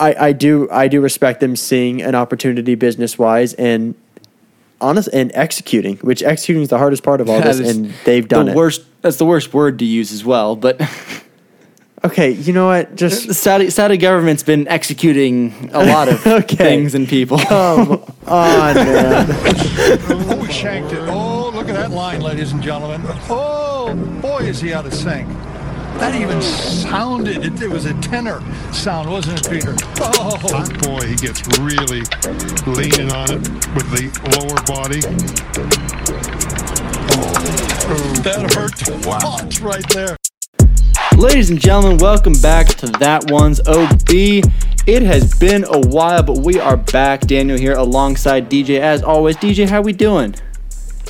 I, I do I do respect them seeing an opportunity business wise and honest and executing, which executing is the hardest part of all That this, and they've done the it. worst. That's the worst word to use as well. But Okay, you know what? Just the Saudi Saudi government's been executing a lot of Okay. things and people. come on, man. Oh, he shanked it. Oh, look at that line, ladies and gentlemen. Oh, boy, is he out of sync. That even sounded, it, it was a tenor sound, wasn't it, Peter? Oh, Hot boy, he gets really leaning on it with the lower body. Oh. that hurt to watch right there. Ladies and gentlemen, welcome back to That One's OB. It has been a while, but we are back. Daniel here alongside DJ. As always, DJ, how we doing?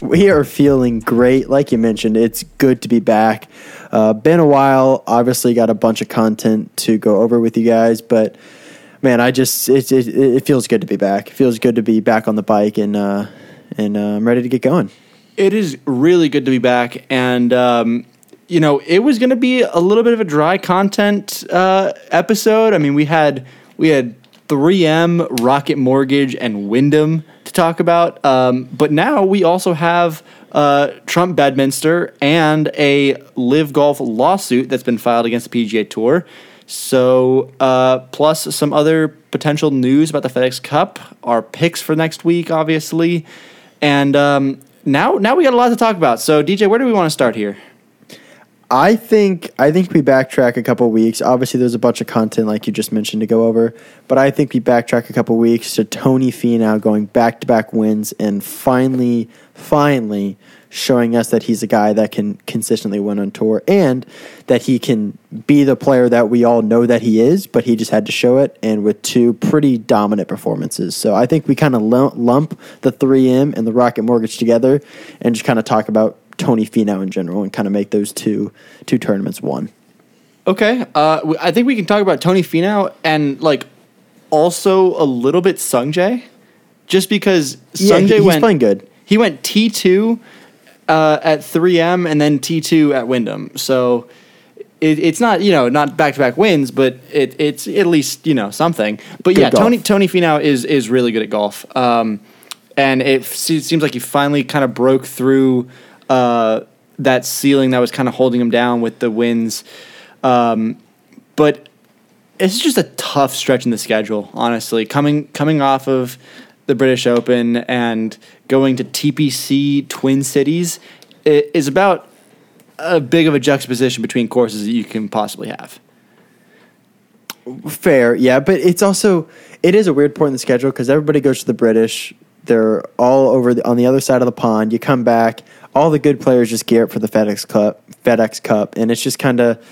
We are feeling great. Like you mentioned, it's good to be back. Uh, been a while. Obviously, got a bunch of content to go over with you guys, but man, I just it it, it feels good to be back. It feels good to be back on the bike, and uh, and uh, I'm ready to get going. It is really good to be back, and um, you know, it was going to be a little bit of a dry content uh, episode. I mean, we had we had 3M, Rocket Mortgage, and Wyndham to talk about, um, but now we also have uh, Trump Bedminster and a LIV Golf lawsuit that's been filed against the PGA Tour. So, uh, plus some other potential news about the FedEx Cup, our picks for next week, obviously, and um, now now we got a lot to talk about. So, DJ, where do we want to start here? I think I think we backtrack a couple weeks. Obviously, there's a bunch of content like you just mentioned to go over, but I think we backtrack a couple weeks to Tony Finau going back to back wins and finally, finally showing us that he's a guy that can consistently win on tour and that he can be the player that we all know that he is, but he just had to show it and with two pretty dominant performances. So I think we kind of lump the 3M and the Rocket Mortgage together and just kind of talk about Tony Finau in general and kind of make those two two tournaments one. Okay, uh, I think we can talk about Tony Finau and like also a little bit Sungjae, just because Yeah, Sungjae he- he's went playing good. He went T two uh, at 3M and then T two at Wyndham. So it, it's not you know not back to back wins, but it, it's at least you know something. But Good yeah, golf. Tony Tony Finau is is really good at golf, um, and it seems like he finally kind of broke through uh, that ceiling that was kind of holding him down with the wins. Um, but it's just a tough stretch in the schedule, honestly. Coming coming off of the British Open and going to TPC Twin Cities is about a big of a juxtaposition between courses that you can possibly have. Fair, yeah, but it's also it is a weird point in the schedule because everybody goes to the British. They're all over the, on the other side of the pond. You come back, all the good players just gear up for the FedEx Cup, FedEx Cup, and it's just kind of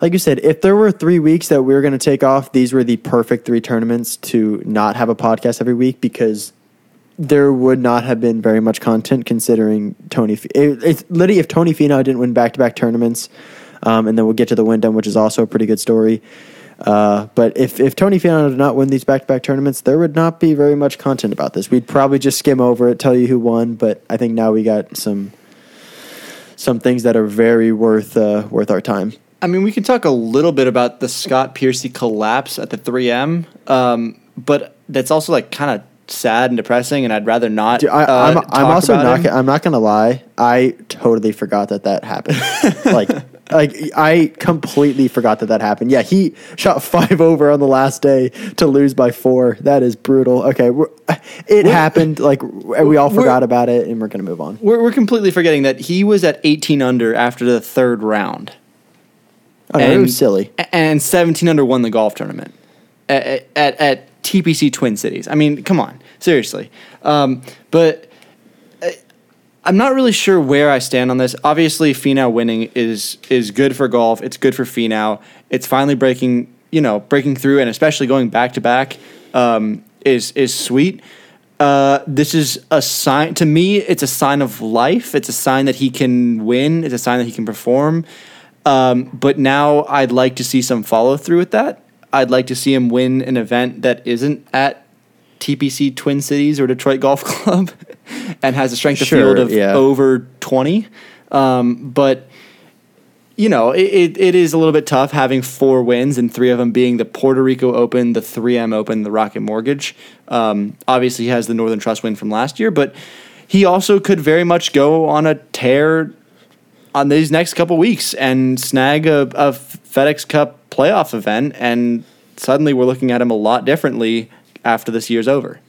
like you said. If there were three weeks that we were going to take off, these were the perfect three tournaments to not have a podcast every week because there would not have been very much content considering Tony. It, it's literally if Tony Finau didn't win back to back tournaments, um, and then we'll get to the Wyndham, which is also a pretty good story. Uh, but if, if Tony Finau did not win these back to back tournaments, there would not be very much content about this. We'd probably just skim over it, tell you who won. But I think now we got some some things that are very worth uh, worth our time. I mean, we can talk a little bit about the Scott Piercy collapse at the 3M, um, but that's also like kind of sad and depressing, and I'd rather not. Dude, I, uh, I'm, I'm also not. him. I'm not gonna lie. I totally forgot that that happened. like, like I completely forgot that that happened. Yeah, he shot five over on the last day to lose by four. That is brutal. Okay, we're, it happened. Like we all forgot about it, and we're gonna move on. We're, we're completely forgetting that he was at 18 under after the third round. Oh, no, it was silly. And 17 under won the golf tournament at, at, at TPC Twin Cities. I mean, come on, seriously. Um, but I'm not really sure where I stand on this. Obviously, Finau winning is is good for golf. It's good for Finau. It's finally breaking, you know, breaking through, and especially going back to back um, is is sweet. Uh, this is a sign to me. It's a sign of life. It's a sign that he can win. It's a sign that he can perform. Um, but now I'd like to see some follow through with that. I'd like to see him win an event that isn't at TPC Twin Cities or Detroit Golf Club and has a strength of Sure, field of yeah. over 20. Um, but you know, it, it, it is a little bit tough having four wins and three of them being the Puerto Rico Open, the 3M Open, the Rocket Mortgage. Um, obviously, he has the Northern Trust win from last year, but he also could very much go on a tear on these next couple weeks and snag a, a FedEx Cup playoff event, and suddenly we're looking at him a lot differently after this year's over.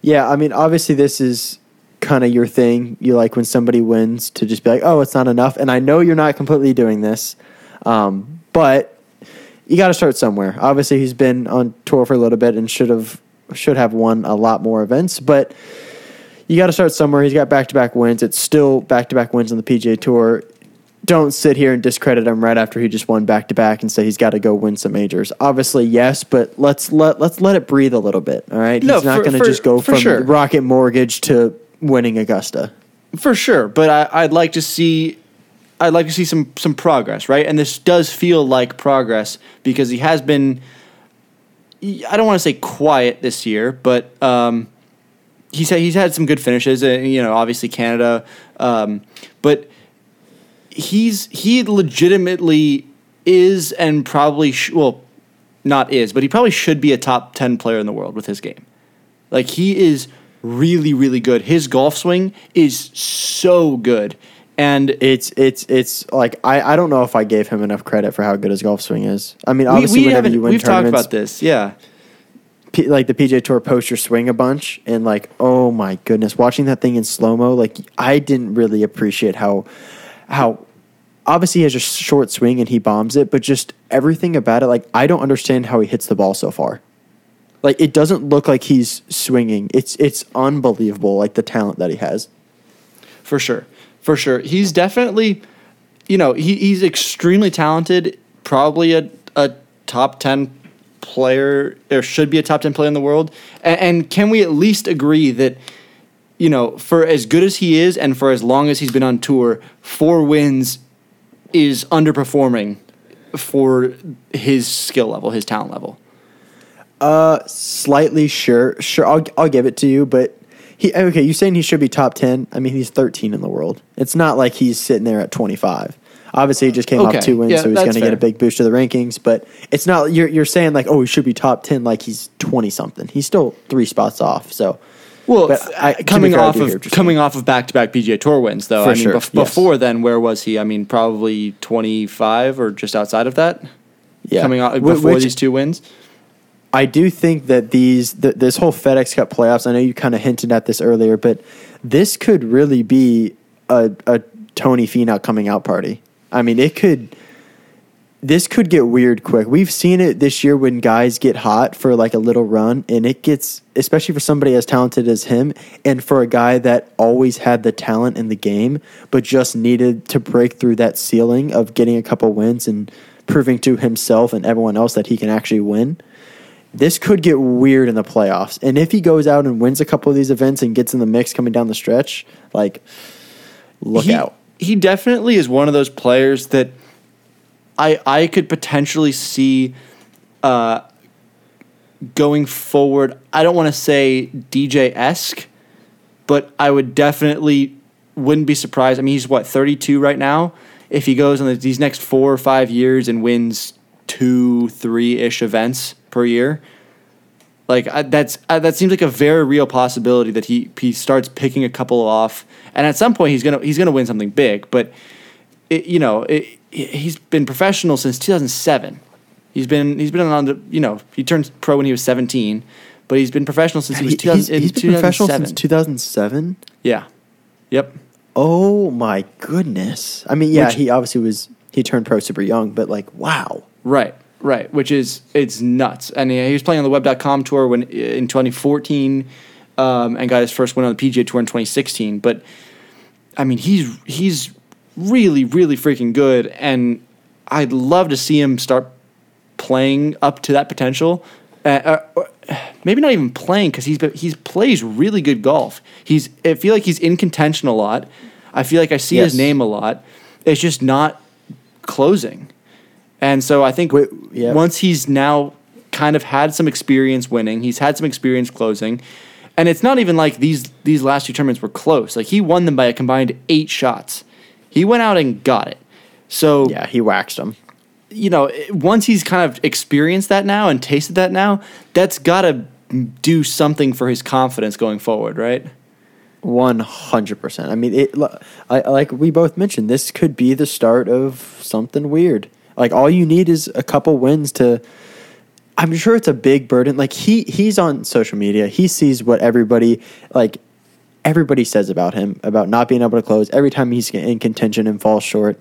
Yeah, I mean, obviously, this is kind of your thing. You like when somebody wins to just be like, oh, it's not enough. And I know you're not completely doing this, um, but you got to start somewhere. Obviously, he's been on tour for a little bit and should have should have won a lot more events, but you got to start somewhere. He's got back to back wins. It's still back to back wins on the PGA Tour. Don't sit here and discredit him right after he just won back to back and say he's got to go win some majors. Obviously, yes, but let's let let's let it breathe a little bit. All right, No, he's not going to just go from sure. Rocket Mortgage to winning Augusta. For sure, but I, I'd like to see, I'd like to see some some progress, right? And this does feel like progress because he has been. I don't want to say quiet this year, but um, he's had, he's had some good finishes. And, you know, obviously Canada, um, but he's he legitimately is and probably sh- well, not is, but he probably should be a top ten player in the world with his game. Like he is really, really good. His golf swing is so good. And It's it's it's like I, I don't know if I gave him enough credit for how good his golf swing is. I mean, obviously, we whenever haven't you win we've talked about this. Yeah. P- like the PGA Tour post your swing a bunch, and like, oh my goodness, watching that thing in slow mo, like I didn't really appreciate how how obviously he has a short swing and he bombs it, but just everything about it, like I don't understand how he hits the ball so far. Like it doesn't look like he's swinging. It's it's unbelievable, like the talent that he has. For sure. For sure. He's definitely, you know, he, he's extremely talented, probably a, a top 10 player, or should be a top 10 player in the world. And, and can we at least agree that, you know, for as good as he is and for as long as he's been on tour, four wins is underperforming for his skill level, his talent level. Uh, slightly sure, sure. I'll I'll give it to you, but he okay. You saying he should be top ten? I mean, he's thirteen in the world. It's not like he's sitting there at twenty five. Obviously, he just came Okay. off two wins, Yeah, so he's going to get a big boost to the rankings. But it's not you're you're saying like, oh, he should be top ten, like he's twenty something. He's still three spots off. So, Well, I- coming fair, off of coming off of back to back PGA Tour wins, though. For I mean, sure, bef- yes. before then, where was he? I mean, probably twenty five or just outside of that. yeah, Coming off before which these two wins. I do think that these th- this whole FedEx Cup playoffs. I know you kind of hinted at this earlier, but this could really be a, a Tony Finau coming out party. I mean, it could. This could get weird quick. We've seen it this year when guys get hot for like a little run, and it gets, especially for somebody as talented as him, and for a guy that always had the talent in the game, but just needed to break through that ceiling of getting a couple wins and proving to himself and everyone else that he can actually win this could get weird in the playoffs. And if he goes out and wins a couple of these events and gets in the mix coming down the stretch, like look he, out. He definitely is one of those players that I I could potentially see uh, going forward. I don't want to say DJ esque, but I would definitely wouldn't be surprised. I mean, he's what thirty two right now. If he goes on the, these next four or five years and wins two, three ish events per year, like I, that's uh, that seems like a very real possibility that he he starts picking a couple off, and at some point he's gonna he's gonna win something big. But it, you know, it, he's been professional since 2007. He's been he's been on the you know he turned pro when he was 17, but he's been professional since he was He- 2000, he's, he's been professional 2007. since 2007. yeah, yep. Oh my goodness. I mean, yeah, Which- he obviously was, he turned pro super young, but like, wow. Right, right. Which is it's nuts. And he, he was playing on the Web.com tour when in 2014, um, and got his first win on the PGA Tour in 2016. But I mean, he's he's really really freaking good, and I'd love to see him start playing up to that potential. Uh, uh, or- maybe not even playing because he's been- he's plays really good golf. He's I feel like he's in contention a lot. I feel like I see his name a lot. It's just not closing. And so I think Wait, yeah. once he's now kind of had some experience winning, he's had some experience closing, and it's not even like these these last two tournaments were close. Like he won them by a combined eight shots. He went out and got it. So Yeah, he waxed him. you know, once he's kind of experienced that now and tasted that now, that's got to do something for his confidence going forward, right? One hundred percent. I mean, it. I, like we both mentioned, this could be the start of something weird. Like all you need is a couple wins to. I'm sure it's a big burden. Like he he's on social media. He sees what everybody like. Everybody says about him about not being able to close every time he's in contention and falls short.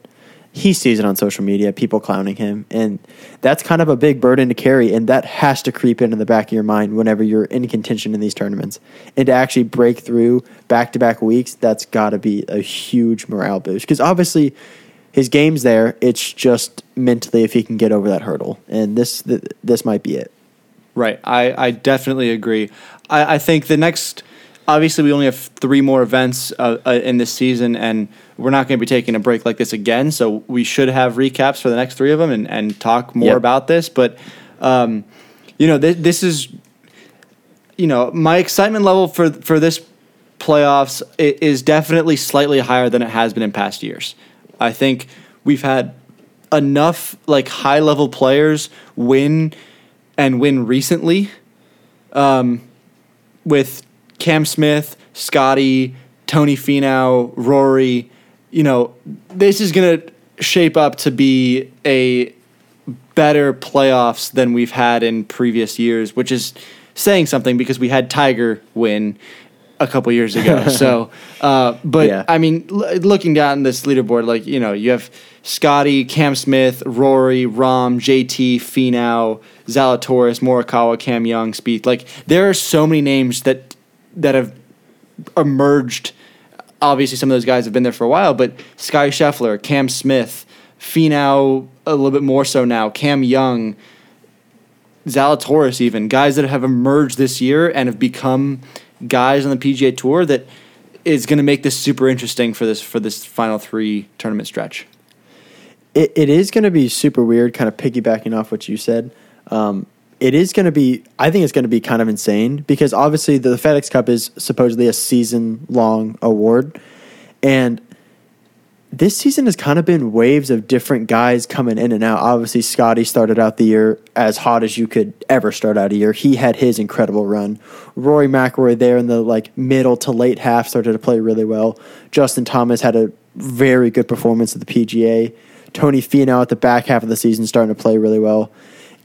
He sees it on social media, people clowning him, and that's kind of a big burden to carry. And that has to creep into the back of your mind whenever you're in contention in these tournaments. And to actually break through back to back weeks, that's got to be a huge morale boost. Because obviously, his game's there. It's just mentally if he can get over that hurdle, and this th- this might be it. Right. I, I definitely agree. I, I think the next, obviously, we only have three more events uh, uh, in this season, and we're not going to be taking a break like this again. So we should have recaps for the next three of them and, and talk more Yep. about this. But, um, you know, th- this is, you know, my excitement level for, for this playoffs is definitely slightly higher than it has been in past years. I think we've had enough like high level players win and win recently um, with Cam Smith, Scottie, Tony Finau, Rory. You know, this is going to shape up to be a better playoffs than we've had in previous years, which is saying something because we had Tiger win a couple years ago. so, uh, but Yeah. I mean, l- looking down this leaderboard, like you know, you have Scottie, Cam Smith, Rory, Rahm, JT, Finau, Zalatoris, Morikawa, Cam Young, Speed. Like there are so many names that that have emerged. Obviously, some of those guys have been there for a while, but Sky Scheffler, Cam Smith, Finau, a little bit more so now, Cam Young, Zalatoris, even guys that have emerged this year and have become guys on the PGA Tour that is going to make this super interesting for this for this final three tournament stretch. It, it is going to be super weird, kind of piggybacking off what you said. Um, it is going to be, I think it's going to be kind of insane because obviously the FedEx Cup is supposedly a season long award. And this season has kind of been waves of different guys coming in and out. Obviously, Scottie started out the year as hot as you could ever start out a year. He had his incredible run. Rory McIlroy there in the like middle to late half started to play really well. Justin Thomas had a very good performance at the PGA. Tony Finau at the back half of the season starting to play really well.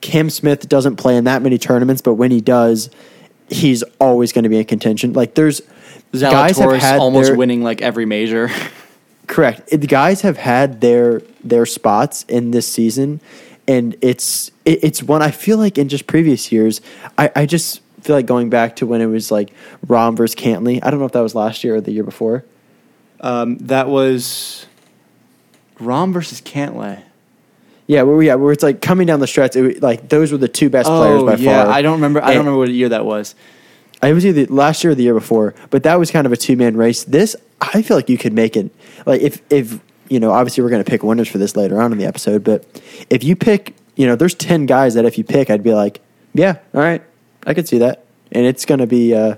Cam Smith doesn't play in that many tournaments, but when he does, he's always going to be in contention. Like there's guys have had almost their- winning like every major. Correct. The guys have had their their spots in this season, and it's it, it's one I feel like in just previous years. I, I just feel like going back to when it was like Rahm versus Cantlay. I don't know if that was last year or the year before. um, that was Rahm versus Cantlay. Yeah, where yeah, where it's like coming down the stretch. It, like those were the two best players by Oh, yeah, far. I don't remember. I don't remember what year that was. It was either last year or the year before, but that was kind of a two man race. This, I feel like you could make it. Like if if you know, obviously we're going to pick winners for this later on in the episode, but if you pick, you know, there's ten guys that if you pick, I'd be like, yeah, all right, I could see that, and it's going to be. Uh,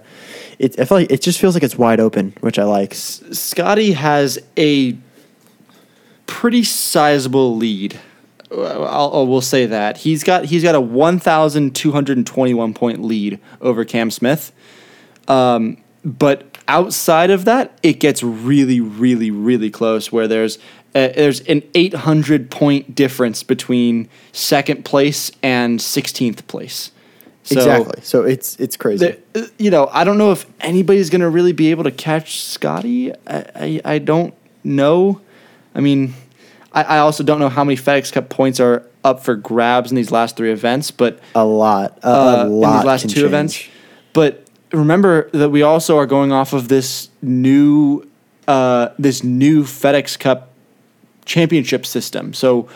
it, I feel like it just feels like it's wide open, which I like. Scotty has a pretty sizable lead. I'll, I'll- we'll say that he's got he's got a one thousand two hundred and twenty one point lead over Cam Smith. Um, but outside of that, it gets really, really, really close. Where there's uh, there's an eight hundred point difference between second place and sixteenth place. So- exactly. So it's it's crazy. the, uh, you know, I don't know if anybody's going to really be able to catch Scottie. I, I, I don't know. I mean, I, I also don't know how many FedEx Cup points are up for grabs in these last three events, but a lot. A, uh, a in lot these last two change. events. But remember that we also are going off of this new uh, this new FedEx Cup championship system. So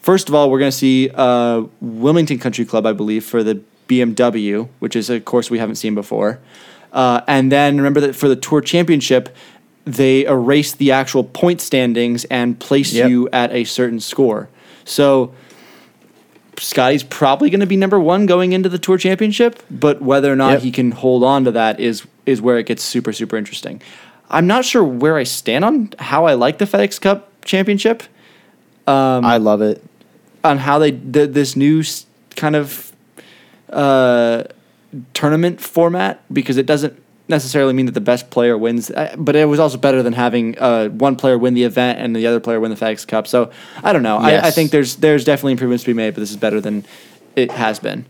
first of all, we're going to see uh, Wilmington Country Club, I believe, for the BMW, which is a course we haven't seen before. Uh, and then remember that for the Tour Championship, they erase the actual point standings and place Yep. you at a certain score. So Scottie's probably going to be number one going into the Tour Championship, but whether or not Yep. he can hold on to that is is where it gets super super interesting. I'm not sure where I stand on how I like the FedEx Cup Championship. um, I love it. on how they did this new kind of uh, tournament format because it doesn't necessarily mean that the best player wins, uh, but it was also better than having uh, one player win the event and the other player win the FedEx Cup. So I don't know. I, I think there's there's definitely improvements to be made, but this is better than it has been.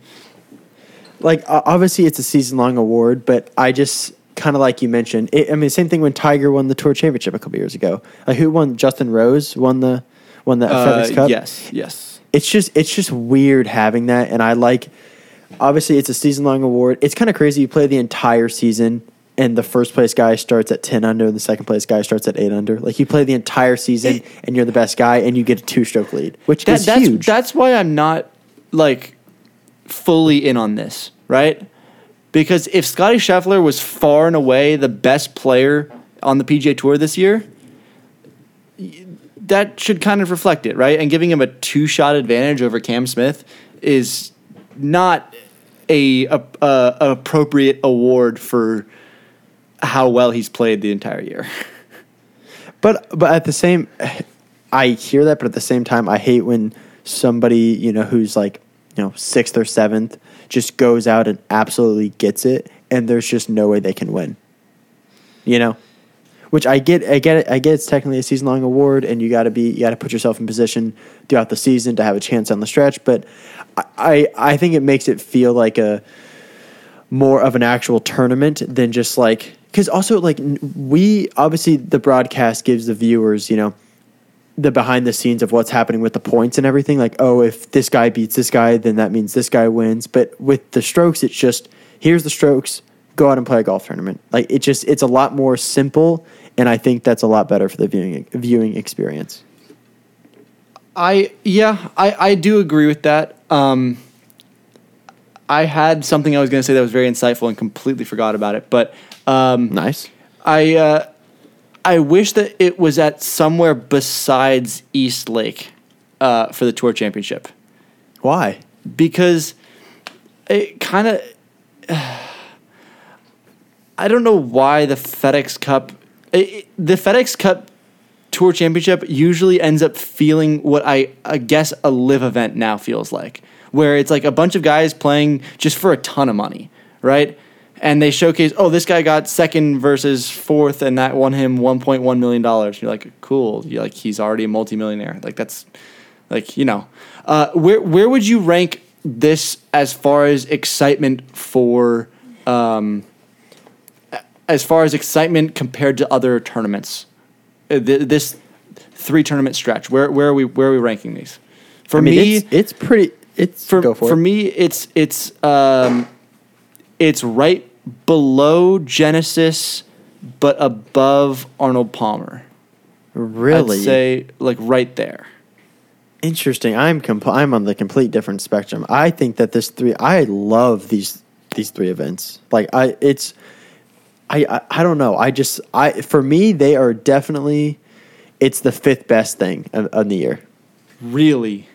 like obviously it's a season long award, but I just kind of like you mentioned. It, I mean, same thing when Tiger won the Tour Championship a couple years ago. Like who won? Justin Rose won the won the FedEx Uh, Cup. yes, yes. It's just it's just weird having that, and I like. Obviously, it's a season long award. It's kind of crazy. You play the entire season, and the first place guy starts at ten under, and the second place guy starts at eight under. Like you play the entire season, It- and you're the best guy, and you get a two stroke lead, which That, is that's huge. that's why I'm not like fully in on this, right? Because if Scottie Scheffler was far and away the best player on the PGA Tour this year, that should kind of reflect it, right? And giving him a two shot advantage over Cam Smith is not a, a, appropriate award for how well he's played the entire year. But but at the same, I hear that, but at the same time, I hate when somebody you know who's like you know sixth or seventh just goes out and absolutely gets it, and there's just no way they can win. You know, which I get, I get it, I get. It's technically a season long award, and you got to be, you got to put yourself in position throughout the season to have a chance on the stretch. But I, I, think it makes it feel like a more of an actual tournament than just like because also like we obviously the broadcast gives the viewers you know the behind the scenes of what's happening with the points and everything like oh if this guy beats this guy then that means this guy wins but with the strokes it's just here's the strokes go out and play a golf tournament like it just it's a lot more simple and i think that's a lot better for the viewing viewing experience I yeah, I, I do agree with that. Um, I had something I was going to say that was very insightful and completely forgot about it. But um, nice I uh, I wish that it was at somewhere besides East Lake uh, for the Tour Championship why because it kind of I don't know why the FedEx Cup it, the FedEx Cup Tour Championship usually ends up feeling what I, I guess a LIV event now feels like where it's like a bunch of guys playing just for a ton of money, right? And they showcase, oh, this guy got second versus fourth, and that won him one point one million dollars. You're like, cool. You're like, he's already a multimillionaire. Like that's, like you know, uh, where where would you rank this as far as excitement for, um, as far as excitement compared to other tournaments? Uh, th- this three tournament stretch. Where where are we where are we ranking these? For i mean me, it's, it's pretty it's for for, for me, it's it's um, it's right below Genesis, but above Arnold Palmer. really I'd say like right there. Interesting. I'm compl- I'm on the complete different spectrum. I think that this three. I love these these three events. Like I, it's. I, I I don't know. I just I for me they are definitely. It's the fifth best thing of, of the year. Really.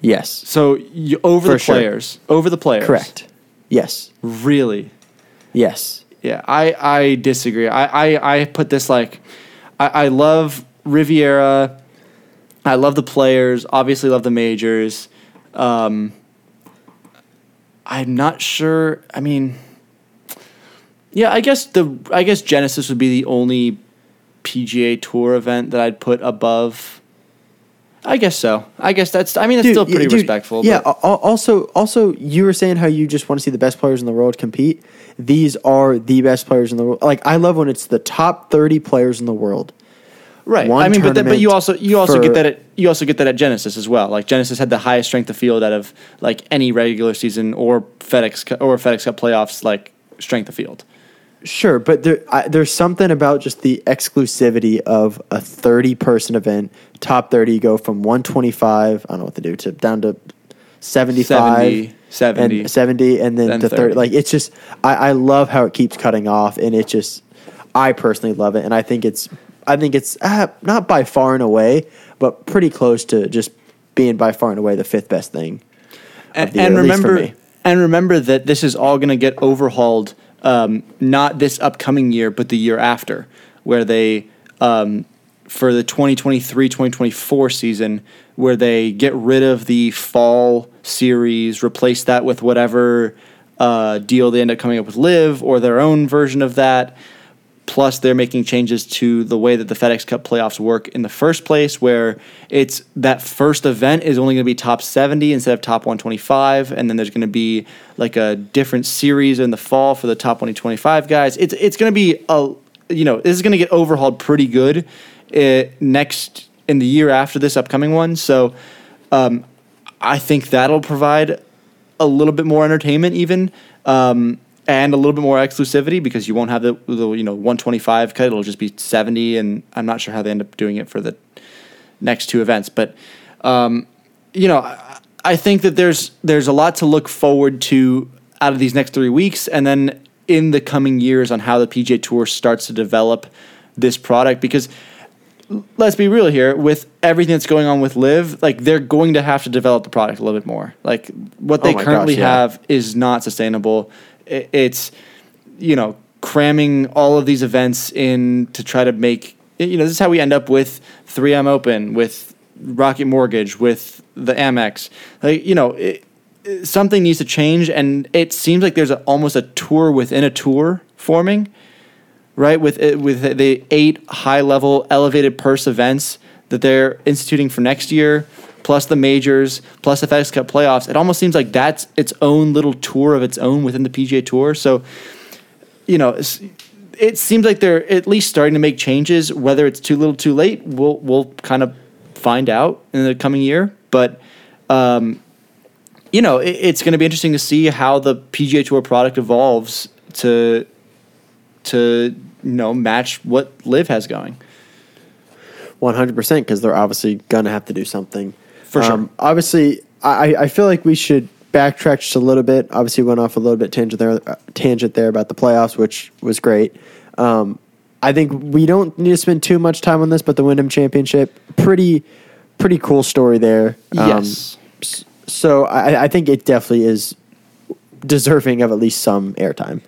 Yes. So you, over For the sure. players, over the players. Correct. Yes. Really. Yes. Yeah, I, I disagree. I, I, I put this like I, I love Riviera. I love the players. Obviously, love the majors. Um, I'm not sure. I mean, yeah, I guess the I guess Genesis would be the only PGA Tour event that I'd put above. I guess so. I guess that's. I mean, it's still y- pretty dude, respectful. Yeah. but- al- al- Also, also, you were saying how you just want to see the best players in the world compete. These are the best players in the world. Like I love when it's the top thirty players in the world. Right. one I mean, but that, but you also you also for- get that at you also get that at Genesis as well. Like Genesis had the highest strength of field out of like any regular season or FedEx or FedEx Cup playoffs like strength of field. Sure, but there, I, there's something about just the exclusivity of a 30 person event. Top 30 go from 125, I don't know what to do, to down to 75, 70, 70. and 70, and then, Then to 30. 30. Like it's just, I, I love how it keeps cutting off, and it just, I personally love it, and I think it's, I think it's uh, not by far and away, but pretty close to just being by far and away the fifth best thing. And, year, and at least for remember and remember that this is all going to get overhauled um, not this upcoming year but the year after where they um, for the 2023-2024 season where they get rid of the fall series, replace that with whatever uh, deal they end up coming up with LIV or their own version of that. Plus, they're making changes to the way that the FedEx Cup playoffs work in the first place, where it's that first event is only going to be top 70 instead of top 125, and then there's going to be like a different series in the fall for the top 125 guys. It's it's going to be a you know this is going to get overhauled pretty good uh, next in the year after this upcoming one. So, um, I think that'll provide a little bit more entertainment, even. Um, and a little bit more exclusivity because you won't have the, the you know 125 cut. It'll just be 70, and I'm not sure how they end up doing it for the next two events. But um, you know, I, I think that there's there's a lot to look forward to out of these next three weeks, and then in the coming years on how the PGA Tour starts to develop this product because let's be real here with everything that's going on with LIV like they're going to have to develop the product a little bit more like what they Oh currently gosh, yeah. have is not sustainable it's you know cramming all of these events in to try to make you know this is how we end up with 3M Open with Rocket Mortgage with the Amex like you know it, something needs to change and it seems like there's a, almost a tour within a tour forming right? With uh, with the eight high level elevated purse events that they're instituting for next year, plus the majors, plus the FedEx Cup playoffs, it almost seems like that's its own little tour of its own within the PGA Tour. So, you know, it seems like they're at least starting to make changes. Whether it's too little, too late, we'll we'll kind of find out in the coming year. But um, you know, it, it's going to be interesting to see how the PGA Tour product evolves to to you know match what LIV has going. One hundred percent, because they're obviously gonna have to do something. For sure. Um, obviously, I, I feel like we should backtrack just a little bit. Obviously, went off a little bit tangent there, uh, tangent there about the playoffs, which was great. Um, I think we don't need to spend too much time on this, but the Wyndham Championship, pretty, pretty cool story there. Um, Yes. So I, I think it definitely is deserving of at least some airtime.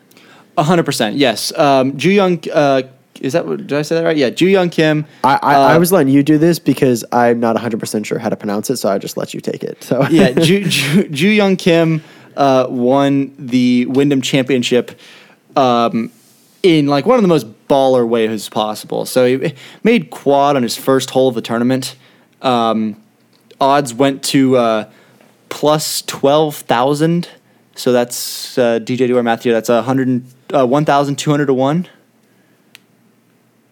A hundred percent, yes. Um, Joohyung, uh, is that what, did I say that right? Yeah, Joohyung Kim. I, I, I uh, was letting you do this because I'm not 100% sure how to pronounce it, so I just let you take it. So yeah, Ju, Ju, Joohyung Kim uh, won the Wyndham Championship um, in like one of the most baller ways possible. So he made quad on his first hole of the tournament. Um, odds went to uh, plus twelve thousand. So that's uh, DJ do Matthew. That's a hundred, uh, one thousand two hundred to one.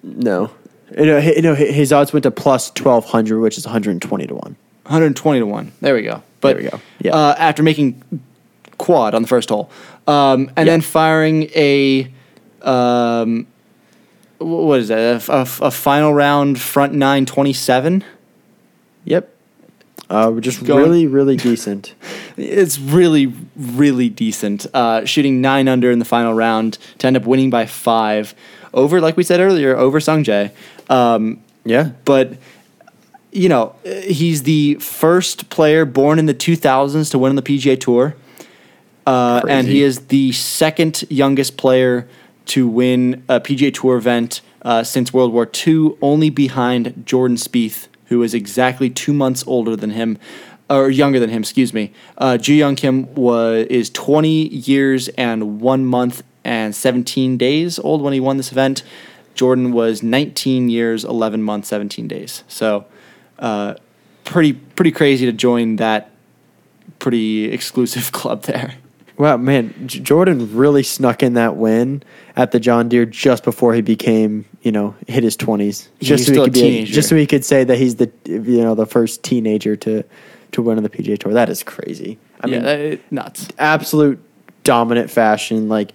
No. You know, hi- you know, his odds went to plus 1200, which is 120 to 1. 120 to 1. There we go. But There we go. Yeah. uh, after making quad on the first hole. Um, and Yeah. then firing a um, what is that? A final round front 9 27. Yep. Uh, we're just Going- really, really decent. It's really, really decent. Uh, shooting nine under in the final round to end up winning by five over, like we said earlier, over Sung Jae. Um, Yeah. but you know he's the first player born in the 2000s to win on the PGA Tour, uh, and he is the second youngest player to win a PGA Tour event uh, since World War II, only behind Jordan Spieth, who is exactly two months older than him. Or younger than him, excuse me. Uh, Joohyung Kim was is 20 years and one month and 17 days old when he won this event. Jordan was 19 years, 11 months, 17 days. So, uh, pretty pretty crazy to join that pretty exclusive club there. Wow, man. J- Jordan really snuck in that win at the John Deere just before he became, you know, hit his 20s. He Just so still he a could be teenager. just so he could say that he's the, you know, the first teenager to to win on the PGA Tour. That is crazy. I yeah, mean, that- nuts. absolute dominant fashion. Like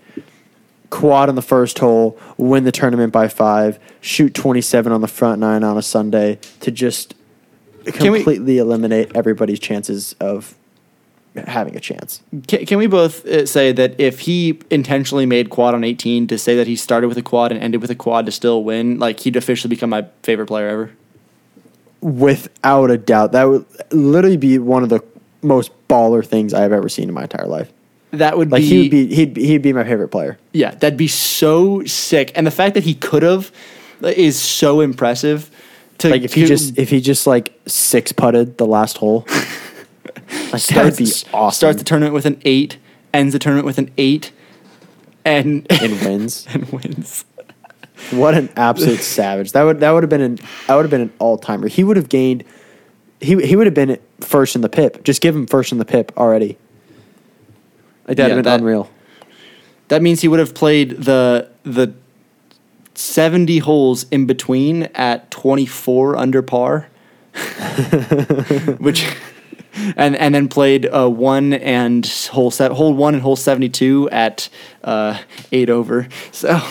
quad on the first hole, win the tournament by five, shoot 27 on the front nine on a Sunday to just we- completely eliminate everybody's chances of having a chance. Can, can we both uh, say that if he intentionally made quad on 18 to say that he started with a quad and ended with a quad to still win, like he'd officially become my favorite player ever? Without a doubt, that would literally be one of the most baller things I've ever seen in my entire life. That would Like be, he would be, he'd he'd be my favorite player. yeah, that'd be so sick. And the fact that he could have is so impressive to Like if he to- just if he just like six putted the last hole, like that would be awesome. Starts the tournament with an eight, ends the tournament with an eight, and and wins. and wins. What an absolute savage! That would that would have been an that would have been an all timer. He would have gained. He he would have been first in the PIP. Just give him first in the PIP already. Like that'd Yeah, have been that- unreal. That means he would have played the the seventy holes in between at twenty four under par, which. And, and then played uh, one and hole set hole one and hole seventy two at uh, eight over. So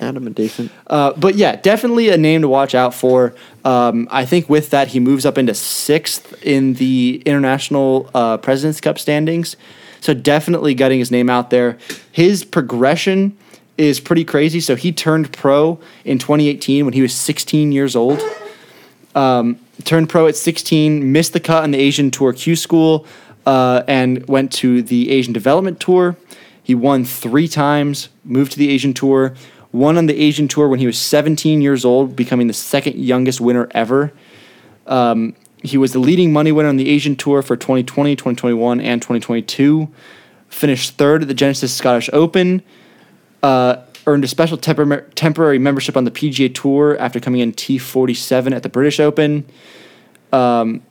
Adam that'd decent. Uh, but yeah, definitely a name to watch out for. Um, I think with that, he moves up into sixth in the International uh, President's Cup standings. So definitely getting his name out there. His progression is pretty crazy. So he turned pro in 2018 when he was 16 years old. Um, turned pro at 16, missed the cut on the Asian Tour Q School, uh, and went to the Asian Development Tour. He won three times, moved to the Asian Tour, won on the Asian Tour when he was 17 years old, becoming the second youngest winner ever. Um, he was the leading money winner on the Asian Tour for 2020, 2021, and 2022. Finished third at the Genesis Scottish Open. Uh, earned a special tempor- temporary membership on the PGA Tour after coming in T47 at the British Open. Um,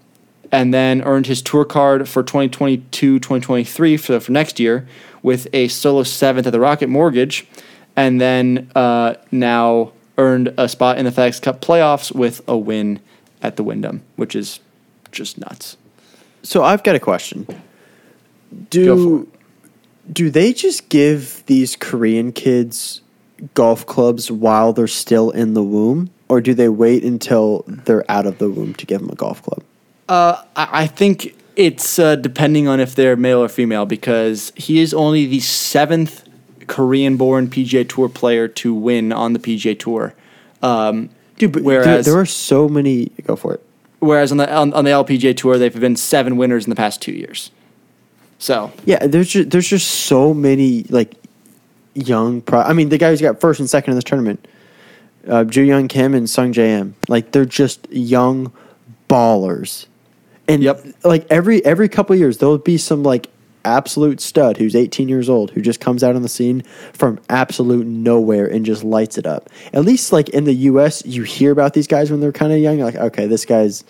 and then earned his tour card for 2022 2023 for, for next year with a solo seventh at the Rocket Mortgage. And then uh, now earned a spot in the FedEx Cup playoffs with a win at the Wyndham, which is just nuts. So I've got a question. Do do they just give these Korean kids golf clubs while they're still in the womb, or do they wait until they're out of the womb to give them a golf club? Uh, I, I think it's uh, depending on if they're male or female because he is only the seventh Korean-born PGA Tour player to win on the PGA Tour. Um, Dude, but whereas there, there are so many. Go for it. whereas on the on, on the LPGA Tour, they've been seven winners in the past two years. So Yeah, there's just, there's just so many like young. Pro- I mean, the guy who's got first and second in this tournament, uh, Joohyung Kim and Sungjae Im. Like they're just young ballers, and Yep. like every every couple of years there'll be some like absolute stud who's 18 years old who just comes out on the scene from absolute nowhere and just lights it up. At least like in the U.S., you hear about these guys when they're kind of young. You're like, okay, this guy's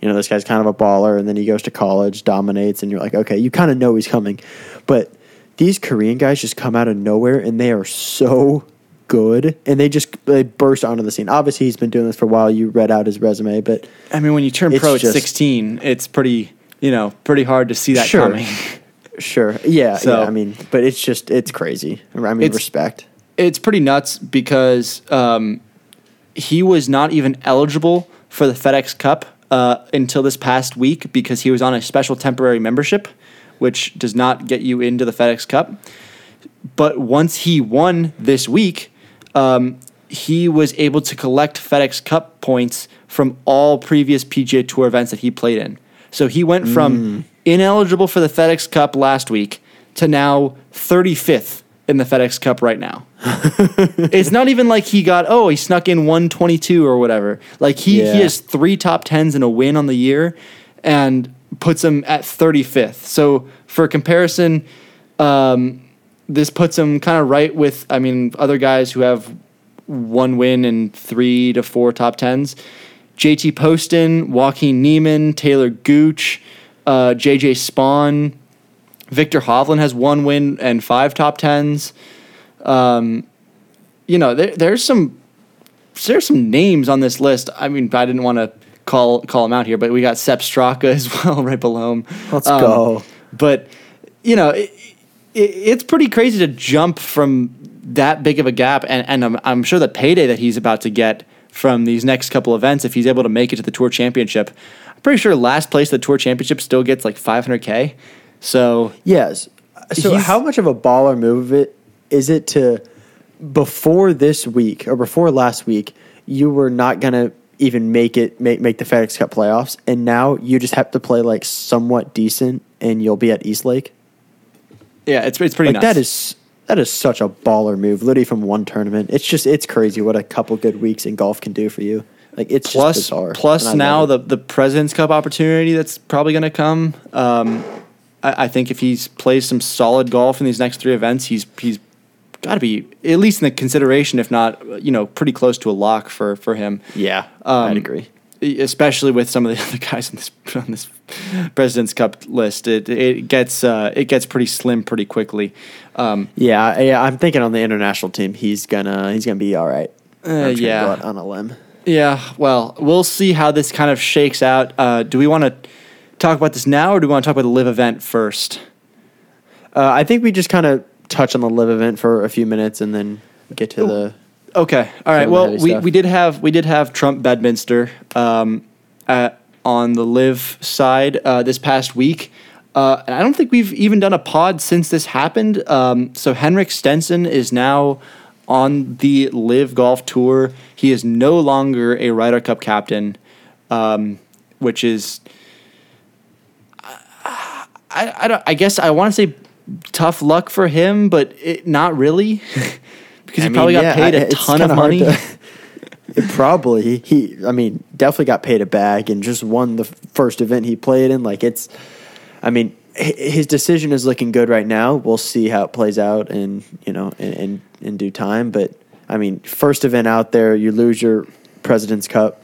you know, this guy's kind of a baller, and then he goes to college, dominates, and you're like, okay, you kind of know he's coming. But these Korean guys just come out of nowhere, and they are so good, and they just they burst onto the scene. Obviously, he's been doing this for a while. You read out his resume, but I mean, when you turn pro at just- 16, it's pretty you know pretty hard to see that Sure. coming. sure, yeah, So- yeah. I mean, but it's just it's crazy. I mean, It's- respect. it's pretty nuts because um, he was not even eligible for the FedEx Cup uh, until this past week because he was on a special temporary membership, which does not get you into the FedEx Cup. But once he won this week, um, he was able to collect FedEx Cup points from all previous PGA Tour events that he played in. So he went from ineligible for the FedEx Cup last week to now 35th in the FedEx Cup right now. it's not even like he got oh he snuck in 122 or whatever. Like he Yeah. he has three top tens and a win on the year, and puts him at 35th. So for comparison, um, this puts him kind of right with I mean other guys who have one win and three to four top tens. JT Poston, Joaquin Niemann, Taylor Gooch, uh, JJ Spaun, Viktor Hovland has one win and five top tens. Um, you know, there, there's some there's some names on this list. I mean, I didn't want to call call him out here, but we got Sepp Straka as well, right below him. Let's go. But you know, it, it, it's pretty crazy to jump from that big of a gap, and, and I'm, I'm sure the payday that he's about to get from these next couple events, if he's able to make it to the Tour Championship, I'm pretty sure last place the Tour Championship still gets like 500k. So Yes. So how much of a baller move it is it to before this week or before last week you were not gonna even make it make make the FedEx Cup playoffs and now you just have to play like somewhat decent and you'll be at East Lake. yeah, it's it's pretty Like nuts. that is that is such a baller move, literally from one tournament. It's just it's crazy what a couple good weeks in golf can do for you. Like it's plus plus now the the President's Cup opportunity that's probably going to come. Um, I, I think if he's plays some solid golf in these next three events, he's he's got to be at least in the consideration, if not you know pretty close to a lock for for him. yeah, Um, I'd agree. Especially with some of the other guys on this on this President's Cup list, it it gets uh, it gets pretty slim pretty quickly. Um, Yeah, yeah, I'm thinking on the international team, he's gonna he's gonna be all right. Uh, I'm just gonna yeah. on a limb. Yeah, well, we'll see how this kind of shakes out. Uh, do we want to talk about this now, or do we want to talk about the LIV event first? Uh, I think we just kind of touch on the LIV event for a few minutes and then get to the. Okay, all right. Well, we, stuff. we did have we did have Trump Bedminster um, at, on the LIV side uh, this past week. Uh, and I don't think we've even done a pod since this happened. Um, so Henrik Stenson is now on the LIV Golf Tour. He is no longer a Ryder Cup captain, um, which is I, I, don't, I guess I want to say tough luck for him, but it, not really because he I mean, probably got yeah, paid I- a it's ton of money. to- probably he. I mean, definitely got paid a bag and just won the first event he played in. Like it's. I mean, his decision is looking good right now. We'll see how it plays out in you know in in, in due time. But I mean, first event out there, you lose your President's Cup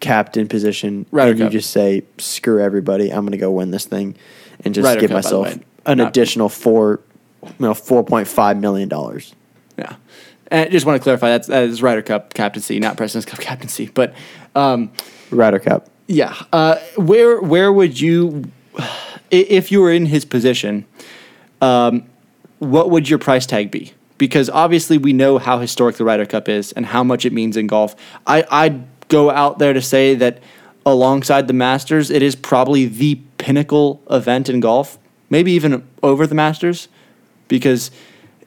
captain position, Ryder and you just say, "Screw everybody! I'm going to go win this thing," and just Ryder give Cup, myself an not- additional four, you know, four point five million dollars. Yeah. And I just want to clarify that's that is Ryder Cup captaincy, not President's Cup captaincy. But um, Ryder Cup. yeah, uh, where where would you, if you were in his position, um, what would your price tag be? Because obviously we know how historic the Ryder Cup is and how much it means in golf. I I'd go out there to say that alongside the Masters, it is probably the pinnacle event in golf, maybe even over the Masters, because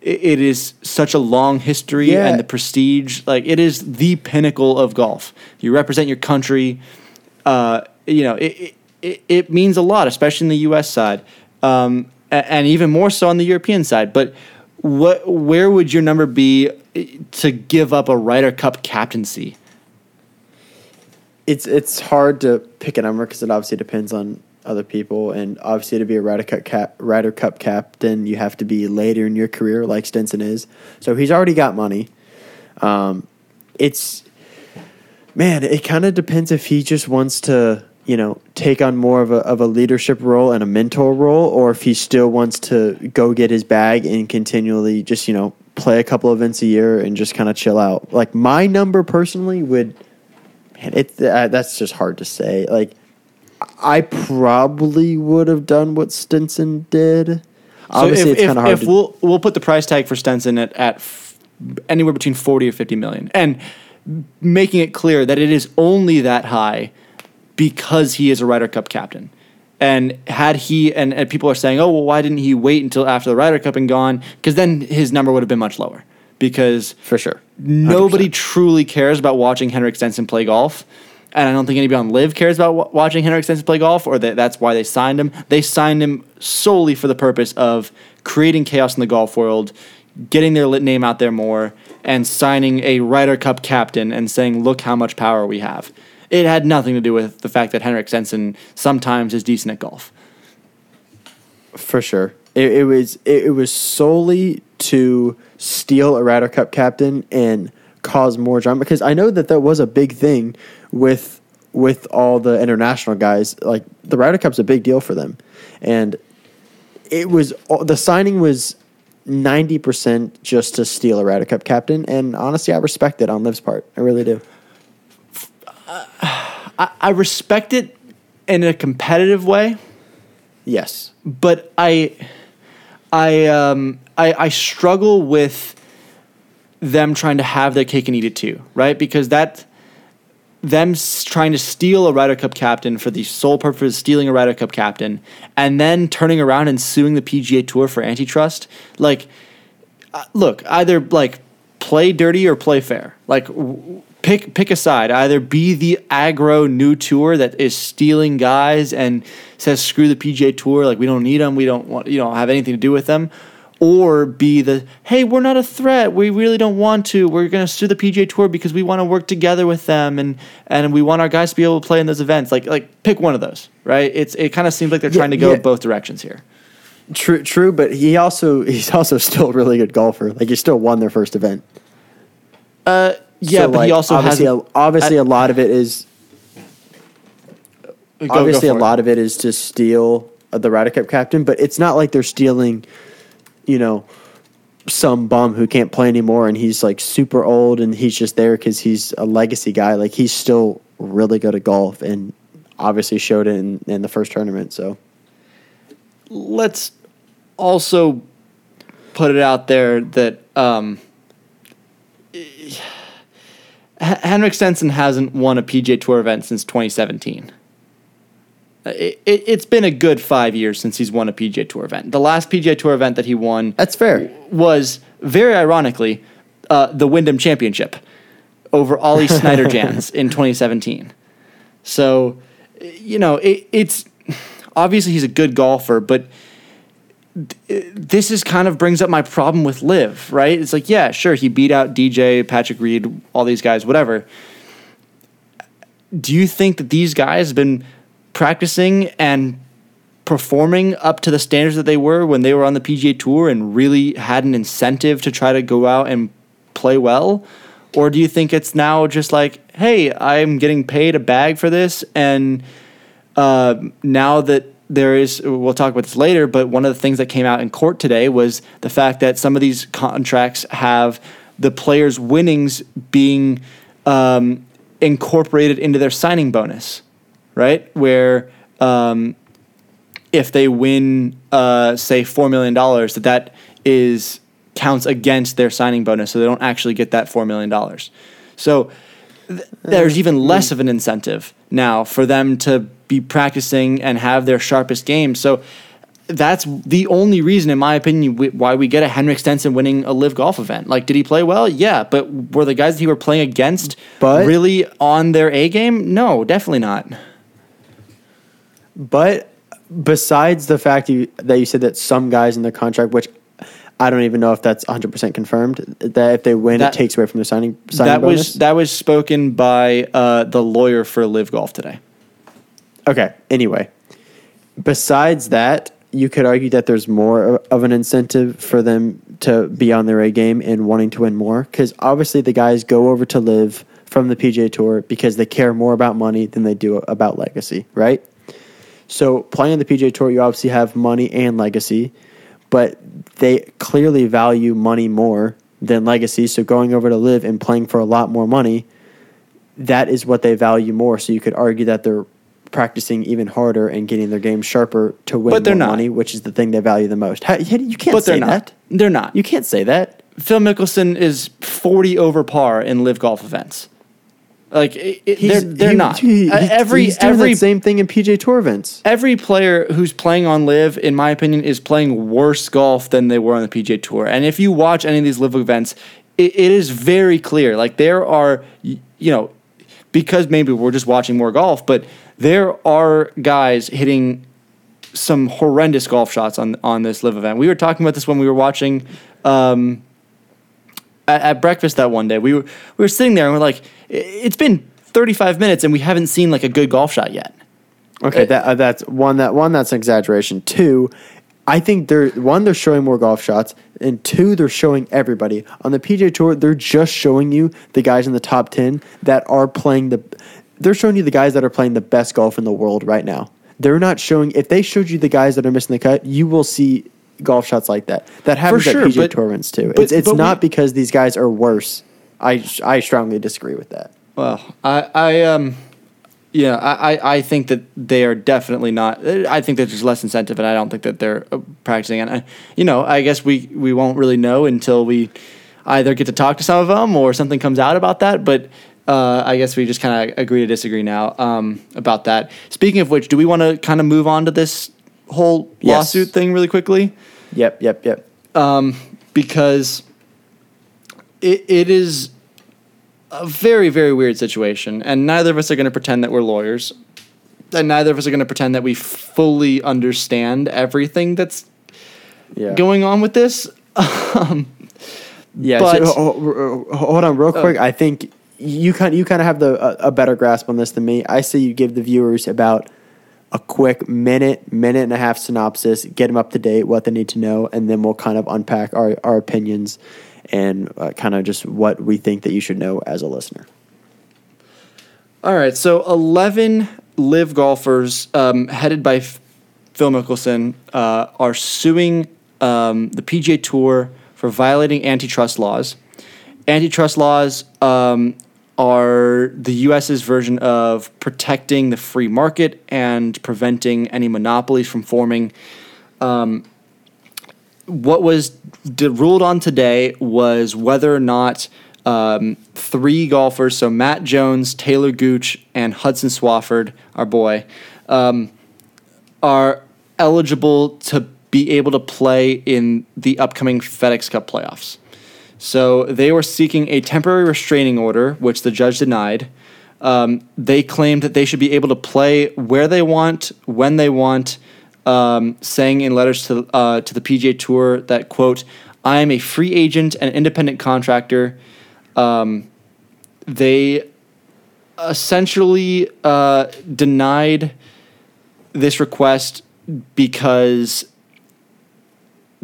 it is such a long history Yeah. and the prestige. Like it is the pinnacle of golf. You represent your country. Uh, you know, it, it it means a lot, especially in the U.S. side, um, and even more so on the European side. But what, where would your number be eh, to give up a Ryder Cup captaincy? it's it's hard to pick a number because it obviously depends on other people, and obviously to be a Ryder Cup cap, Ryder Cup captain, you have to be later in your career, like Stenson is. So he's already got money. Um, it's man, it kind of depends if he just wants to, you know, take on more of a of a leadership role and a mentor role, or if he still wants to go get his bag and continually just you know play a couple events a year and just kind of chill out. Like my number personally would man, it uh, that's just hard to say. Like, I probably would have done what Stenson did. Obviously, if, it's kind of hard. if to, we'll we'll put the price tag for Stenson at, at f- anywhere between forty or fifty million, and making it clear that it is only that high because he is a Ryder Cup captain. And had he and, and people are saying, oh well, why didn't he wait until after the Ryder Cup and gone? Because then his number would have been much lower. Because for sure, nobody truly cares about watching Henrik Stenson play golf. And I don't think anybody on LIV cares about wa- watching Henrik Stenson play golf, or that that's why they signed him. They signed him solely for the purpose of creating chaos in the golf world, getting their lit name out there more, and signing a Ryder Cup captain and saying, "Look how much power we have." It had nothing to do with the fact that Henrik Stenson sometimes is decent at golf. for sure. It, it was it, it was solely to steal a Ryder Cup captain and cause more drama because I know that that was a big thing with with all the international guys. Like the Ryder Cup's a big deal for them, and it was the signing was ninety percent just to steal a Ryder Cup captain. And honestly, I respect it on LIV's part. I really do. I, I respect it in a competitive way. Yes. but I, I, um, I, I struggle with them trying to have their cake and eat it too, right? Because that, them trying to steal a Ryder Cup captain for the sole purpose of stealing a Ryder Cup captain, and then turning around and suing the PGA Tour for antitrust, like, uh, look, either like play dirty or play fair. Like pick pick a side. Either be the aggro new tour that is stealing guys and says screw the PGA Tour, like we don't need them, we don't want you don't have anything to do with them, or be the hey we're not a threat we really don't want to we're going to sue the PGA Tour because we want to work together with them and and we want our guys to be able to play in those events like like pick one of those right it's it kind of seems like they're trying to go yeah. both directions here True, true, but he also he's also still a really good golfer. Like he still won their first event. uh yeah So, but like, he also has obviously a, obviously a lot of it is go- go obviously a for it. lot of it is to steal the Ryder Cup captain, but it's not like they're stealing, you know, some bum who can't play anymore and he's like super old and he's just there because he's a legacy guy. Like he's still really good at golf and obviously showed it in, in the first tournament. So let's also put it out there that um, Henrik Stenson hasn't won a PGA Tour event since 2017. Uh, It, it's been a good five years since he's won a PGA Tour event. The last PGA Tour event that he won that's fair. was very ironically uh, the Wyndham Championship over Ollie Schniederjans in 2017. So, you know, it, it's obviously he's a good golfer, but this is kind of brings up my problem with LIV right? It's like, yeah, sure, he beat out DJ, Patrick Reed, all these guys, whatever. Do you think that these guys have been practicing and performing up to the standards that they were when they were on the PGA Tour and really had an incentive to try to go out and play well? Or do you think it's now just like, hey, I'm getting paid a bag for this, and uh, now that there is, we'll talk about this later, but one of the things that came out in court today was the fact that some of these contracts have the players' winnings being um, incorporated into their signing bonus, right? Where um, if they win, uh, say, four million dollars, that that is counts against their signing bonus, so they don't actually get that four million dollars. So th- there's even less of an incentive now for them to be practicing and have their sharpest game. So that's the only reason, in my opinion, we, why we get a Henrik Stenson winning a LIV golf event. Like, did he play well? Yeah, but were the guys that he were playing against But- really on their A game? No, definitely not. But besides the fact you, that you said that some guys in the contract, which I don't even know if that's 100% confirmed, that if they win, That- it takes away from their signing, signing that bonus. was that was spoken by uh, the lawyer for LIV Golf today. Okay. Anyway, besides that, you could argue that there's more of an incentive for them to be on their A game and wanting to win more because obviously the guys go over to LIV from the PGA Tour because they care more about money than they do about legacy, right? So playing on the PGA Tour, you obviously have money and legacy, but they clearly value money more than legacy. So going over to LIV and playing for a lot more money, that is what they value more. So you could argue that they're practicing even harder and getting their game sharper to win But they're more not. money, which is the thing they value the most. How, you can't But say they're not. that. They're not. You can't say that. Phil Mickelson is 40 over par in LIV golf events. Like it, it- they're, they're he- not. he- Uh, he- every doing every that same thing in PGA Tour events. every player who's playing on LIV, in my opinion, is playing worse golf than they were on the PGA Tour. And if you watch any of these LIV events, it, it is very clear. Like there are, you know, because maybe we're just watching more golf, but there are guys hitting some horrendous golf shots on on this LIV event. We were talking about this when we were watching um, at, at breakfast that one day. We were we were sitting there and we're like, it's been 35 minutes and we haven't seen like a good golf shot yet. Okay, that uh, that's one that one that's an exaggeration. Two, I think they're one they're showing more golf shots, and two they're showing everybody on the PGA Tour. They're just showing you the guys in the top ten that are playing the. They're showing you the guys that are playing the best golf in the world right now. They're not showing. If they showed you the guys that are missing the cut, you will see golf shots like that. That happens sure, at PGA but- Tour events too. but- it's it's but not we- because these guys are worse. I I strongly disagree with that. Well, I, I um, yeah, I, I, I think that they are definitely not. I think that there's less incentive, and I don't think that they're uh, practicing. And I, you know, I guess we we won't really know until we either get to talk to some of them or something comes out about that. But uh, I guess we just kind of agree to disagree now um, about that. Speaking of which, do we want to kind of move on to this whole Yes. lawsuit thing really quickly? Yep, yep, yep. Um, because it, it is a very very weird situation and neither of us are going to pretend that we're lawyers and neither of us are going to pretend that we fully understand everything that's Yeah. going on with this. Yeah. But- so, ho- ho- hold on, real quick. I think you kind you kind of have the a, a better grasp on this than me. I say you give the viewers about a quick minute, minute and a half synopsis, get them up to date, what they need to know, and then we'll kind of unpack our our opinions and uh, kind of just what we think that you should know as a listener. All right, so 11 LIV golfers um, headed by F- Phil Mickelson uh, are suing um, the PGA Tour for violating antitrust laws. Antitrust laws um, are the U.S.'s version of protecting the free market and preventing any monopolies from forming what was ruled on today was whether or not um, three golfers, so Matt Jones, Taylor Gooch, and Hudson Swafford, our boy, um, are eligible to be able to play in the upcoming FedEx Cup playoffs. So they were seeking a temporary restraining order, which the judge denied. Um, they claimed that they should be able to play where they want, when they want, um, saying in letters to uh, to the PGA Tour that quote, "I am a free agent and independent contractor." Um, they essentially uh, denied this request because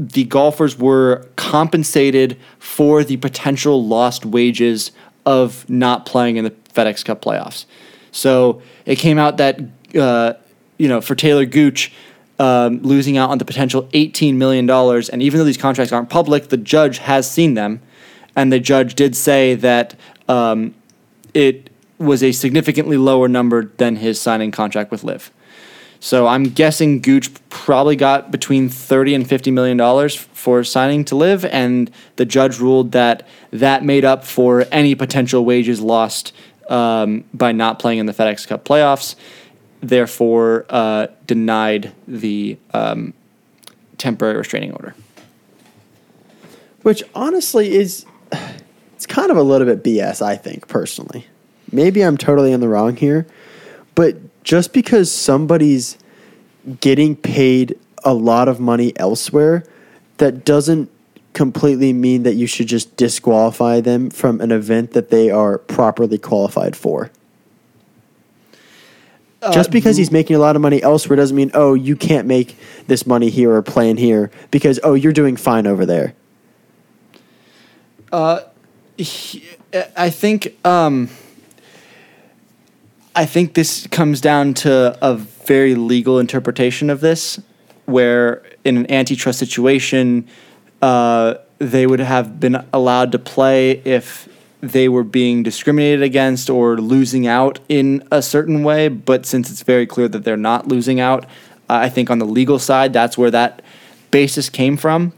the golfers were compensated for the potential lost wages of not playing in the FedEx Cup playoffs. So it came out that uh, you know for Taylor Gooch. Um, losing out on the potential $18 million. And even though these contracts aren't public, the judge has seen them. And the judge did say that um, it was a significantly lower number than his signing contract with LIV. So I'm guessing Gooch probably got between 30 and 50 million dollars for signing to LIV and the judge ruled that that made up for any potential wages lost um, by not playing in the FedEx Cup playoffs. Therefore, uh, denied the um, temporary restraining order. Which honestly is it's kind of a little bit BS, I think, personally. Maybe I'm totally in the wrong here, but just because somebody's getting paid a lot of money elsewhere, that doesn't completely mean that you should just disqualify them from an event that they are properly qualified for. just because he's making a lot of money elsewhere doesn't mean, oh, you can't make this money here or playing here because, oh, you're doing fine over there. He- I think um, I think this comes down to a very legal interpretation of this, where in an antitrust situation, uh, they would have been allowed to play if they were being discriminated against or losing out in a certain way. But since it's very clear that they're not losing out, uh, I think on the legal side, that's where that basis came from.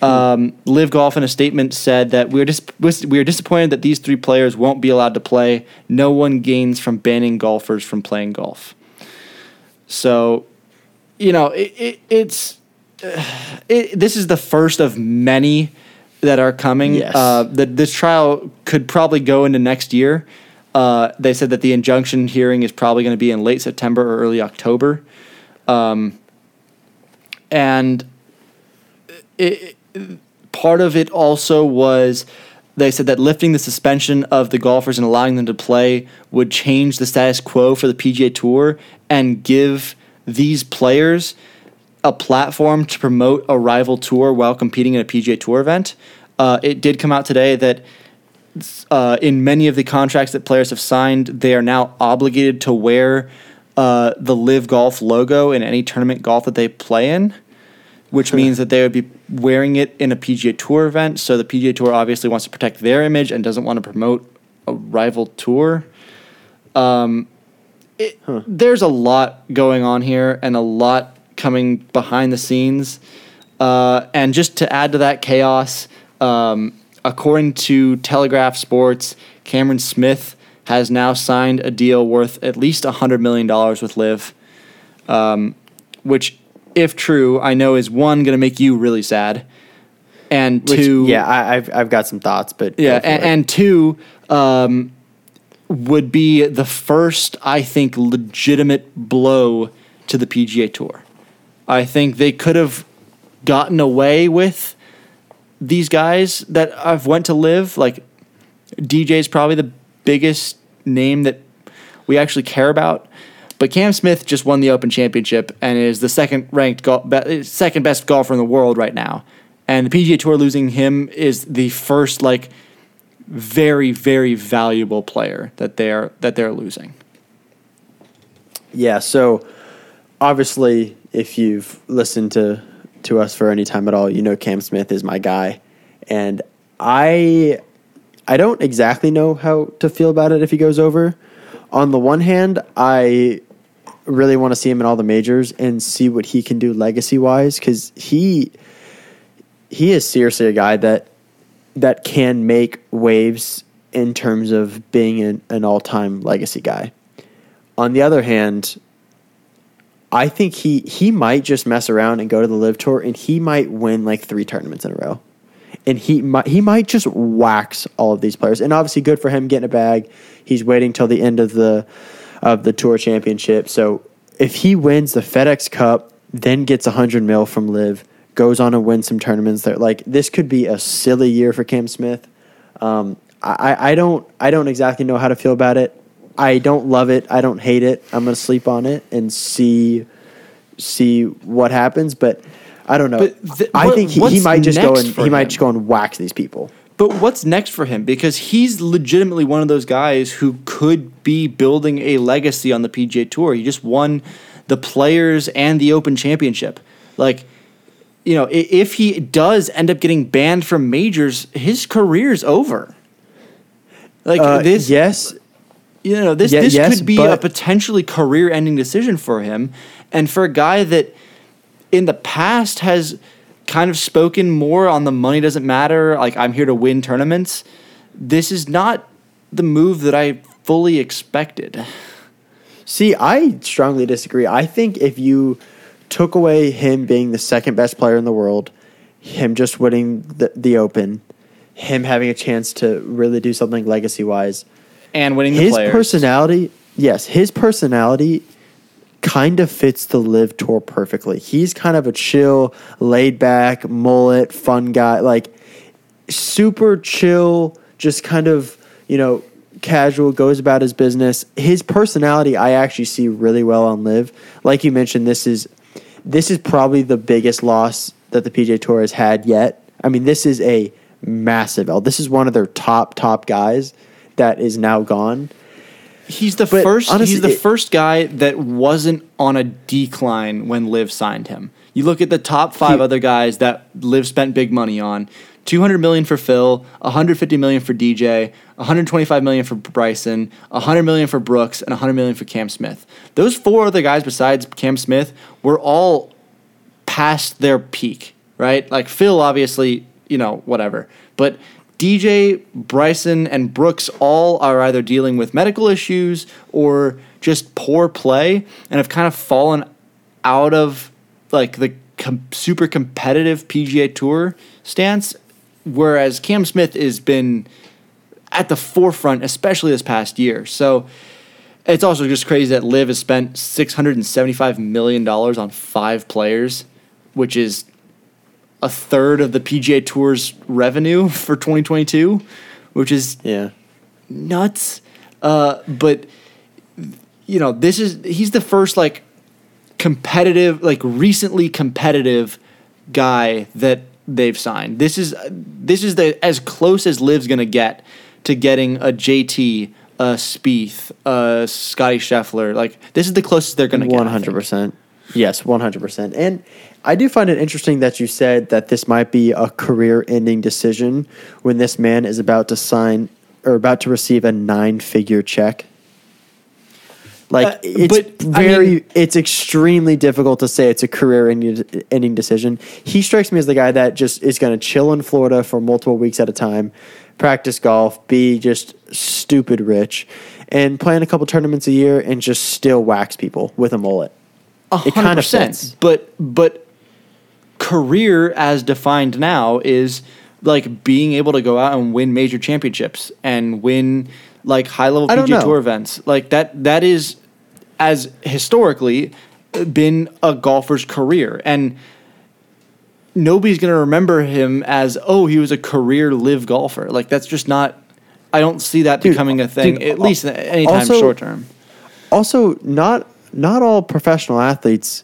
Um, LIV Golf in a statement said that we're dis- we are disappointed that these three players won't be allowed to play. No one gains from banning golfers from playing golf. So, you know, it, it, it's uh, it, this is the first of many that are coming. Yes. Uh, the, this trial could probably go into next year. Uh, they said that the injunction hearing is probably going to be in late September or early October. Um, and it, part of it also was they said that lifting the suspension of the golfers and allowing them to play would change the status quo for the PGA Tour and give these players a platform to promote a rival tour while competing in a PGA Tour event. Uh, it did come out today that uh, in many of the contracts that players have signed, they are now obligated to wear uh, the LIV Golf logo in any tournament golf that they play in, which means that they would be wearing it in a PGA Tour event. So the PGA Tour obviously wants to protect their image and doesn't want to promote a rival tour. Um, it, There's a lot going on here and a lot coming behind the scenes. Uh, and just to add to that chaos, um, according to Telegraph Sports, Cameron Smith has now signed a deal worth at least $100 million with LIV, um, which, if true, I know is one, going to make you really sad. And Which, two, yeah, I, I've I've got some thoughts, but yeah, and, and two um, would be the first, I think, legitimate blow to the PGA Tour. I think they could have gotten away with these guys that I've went to LIV. Like DJ is probably the biggest name that we actually care about. But Cam Smith just won the Open Championship and is the second ranked be- second best golfer in the world right now. And the PGA Tour losing him is the first like very very valuable player that they're that they're losing. Yeah, so obviously, if you've listened to to us for any time at all, you know Cam Smith is my guy, and I I don't exactly know how to feel about it if he goes over. On the one hand, I really want to see him in all the majors and see what he can do legacy wise because he he is seriously a guy that that can make waves in terms of being an, an all time legacy guy. On the other hand, I think he he might just mess around and go to the LIV tour and he might win like three tournaments in a row. And he might he might just wax all of these players. And obviously good for him getting a bag. He's waiting till the end of the of the tour championship. So if he wins the FedEx Cup, then gets a hundred mil from LIV, goes on to win some tournaments there. Like this could be a silly year for Cam Smith. Um, I, I don't I don't exactly know how to feel about it. I don't love it. I don't hate it. I'm gonna sleep on it and see see what happens. But I don't know. Th- I think he, he might just go and he might just go and wax these people. But what's next for him? Because he's legitimately one of those guys who could be building a legacy on the PGA Tour. He just won the Players and the Open Championship. Like, you know, if he does end up getting banned from majors, his career's over. Like Uh, this, yes, you know, this Ye- this yes, could be a potentially career-ending decision for him, and for a guy that in the past has kind of spoken more on the money doesn't matter. Like I'm here to win tournaments. This is not the move that I fully expected. See, I strongly disagree. I think if you took away him being the second best player in the world, him just winning the, the Open, him having a chance to really do something legacy wise, And winning the his players. personality, yes, his personality kind of fits the LIV tour perfectly. He's kind of a chill, laid back, mullet, fun guy, like super chill, just kind of, you know, casual, goes about his business. His personality I actually see really well on LIV. Like you mentioned, this is this is probably the biggest loss that the PGA Tour has had yet. I mean, this is a massive L. This is one of their top top guys that is now gone. He's the But first. honestly, he's the it- first guy that wasn't on a decline when LIV signed him. You look at the top five He- other guys that LIV spent big money on: two hundred million for Phil, one hundred fifty million for DJ, one hundred twenty-five million for Bryson, hundred million for Brooks, and hundred million for Cam Smith. Those four other guys, besides Cam Smith, were all past their peak, right? Like Phil, obviously, you know, whatever. But DJ, Bryson, and Brooks all are either dealing with medical issues or just poor play and have kind of fallen out of like the com- super competitive PGA Tour stance. Whereas Cam Smith has been at the forefront, especially this past year. So it's also just crazy that LIV has spent six hundred and seventy-five million dollars on five players, which is a third of the PGA Tour's revenue for 2022, which is Yeah. nuts. Uh, but you know, this is he's the first like competitive, like recently competitive guy that they've signed. This is this is the as close as LIV's gonna get to getting a JT, a Spieth, a Scottie Scheffler. Like this is the closest they're gonna get. One hundred percent. Yes, one hundred percent. And I do find it interesting that you said that this might be a career-ending decision when this man is about to sign or about to receive a nine-figure check. Like Uh, it's but, I very, mean- it's extremely difficult to say it's a career-ending decision. He strikes me as the guy that just is going to chill in Florida for multiple weeks at a time, practice golf, be just stupid rich, and plan a couple tournaments a year and just still wax people with a mullet. A It hundred kinda percent. fits. But but career as defined now is like being able to go out and win major championships and win like high level PGA. Tour events. Like that that is as historically been a golfer's career. And nobody's going to remember him as oh he was a career LIV golfer. Like that's just not. I don't see that Dude, becoming a uh, thing dude, at least uh, anytime also- short term. also not not all professional athletes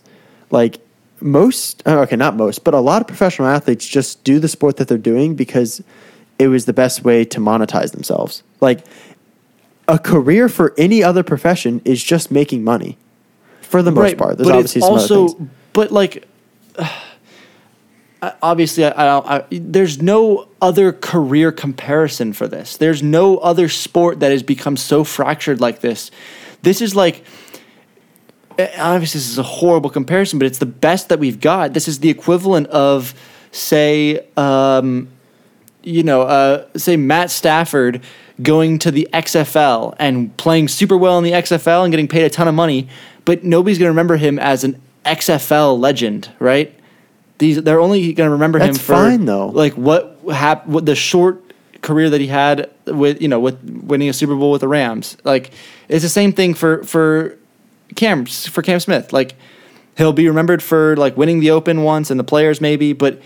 like most uh, okay not most but a lot of professional athletes just do the sport that they're doing because it was the best way to monetize themselves like a career for any other profession is just making money for the most part there's but obviously it's some also, other things but like, I- obviously, I, I, I, there's no other career comparison for this. There's no other sport that has become so fractured like this. This is like, obviously, this is a horrible comparison, but it's the best that we've got. This is the equivalent of, say, um, you know, uh, say Matt Stafford going to the XFL and playing super well in the XFL and getting paid a ton of money, but nobody's going to remember him as an XFL legend, right? These they're only going to remember him for fine, though. like what hap- what the short career that he had with you know with winning a Super Bowl with the Rams. Like it's the same thing for for Cam for Cam Smith. Like he'll be remembered for like winning the Open once and the Players maybe, but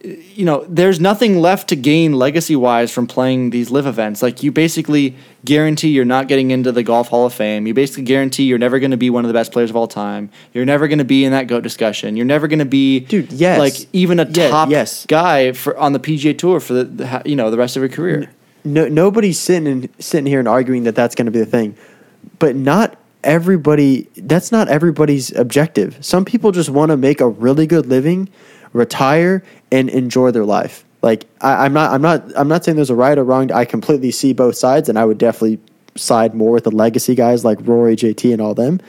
you know, there's nothing left to gain legacy wise from playing these LIV events. Like you basically guarantee you're not getting into the golf hall of fame. You basically guarantee you're never going to be one of the best players of all time. You're never going to be in that goat discussion. You're never going to be, Dude, yes. like even a Yeah, top yes. guy for on the PGA Tour for the, the you know the rest of your career. no, nobody's sitting and sitting here and arguing that that's going to be the thing, but not everybody. That's not everybody's objective. Some people just want to make a really good living, retire, and enjoy their life. Like I, I'm not, I'm not, I'm not saying there's a right or wrong. I completely see both sides, and I would definitely side more with the legacy guys like Rory, JT, and all them.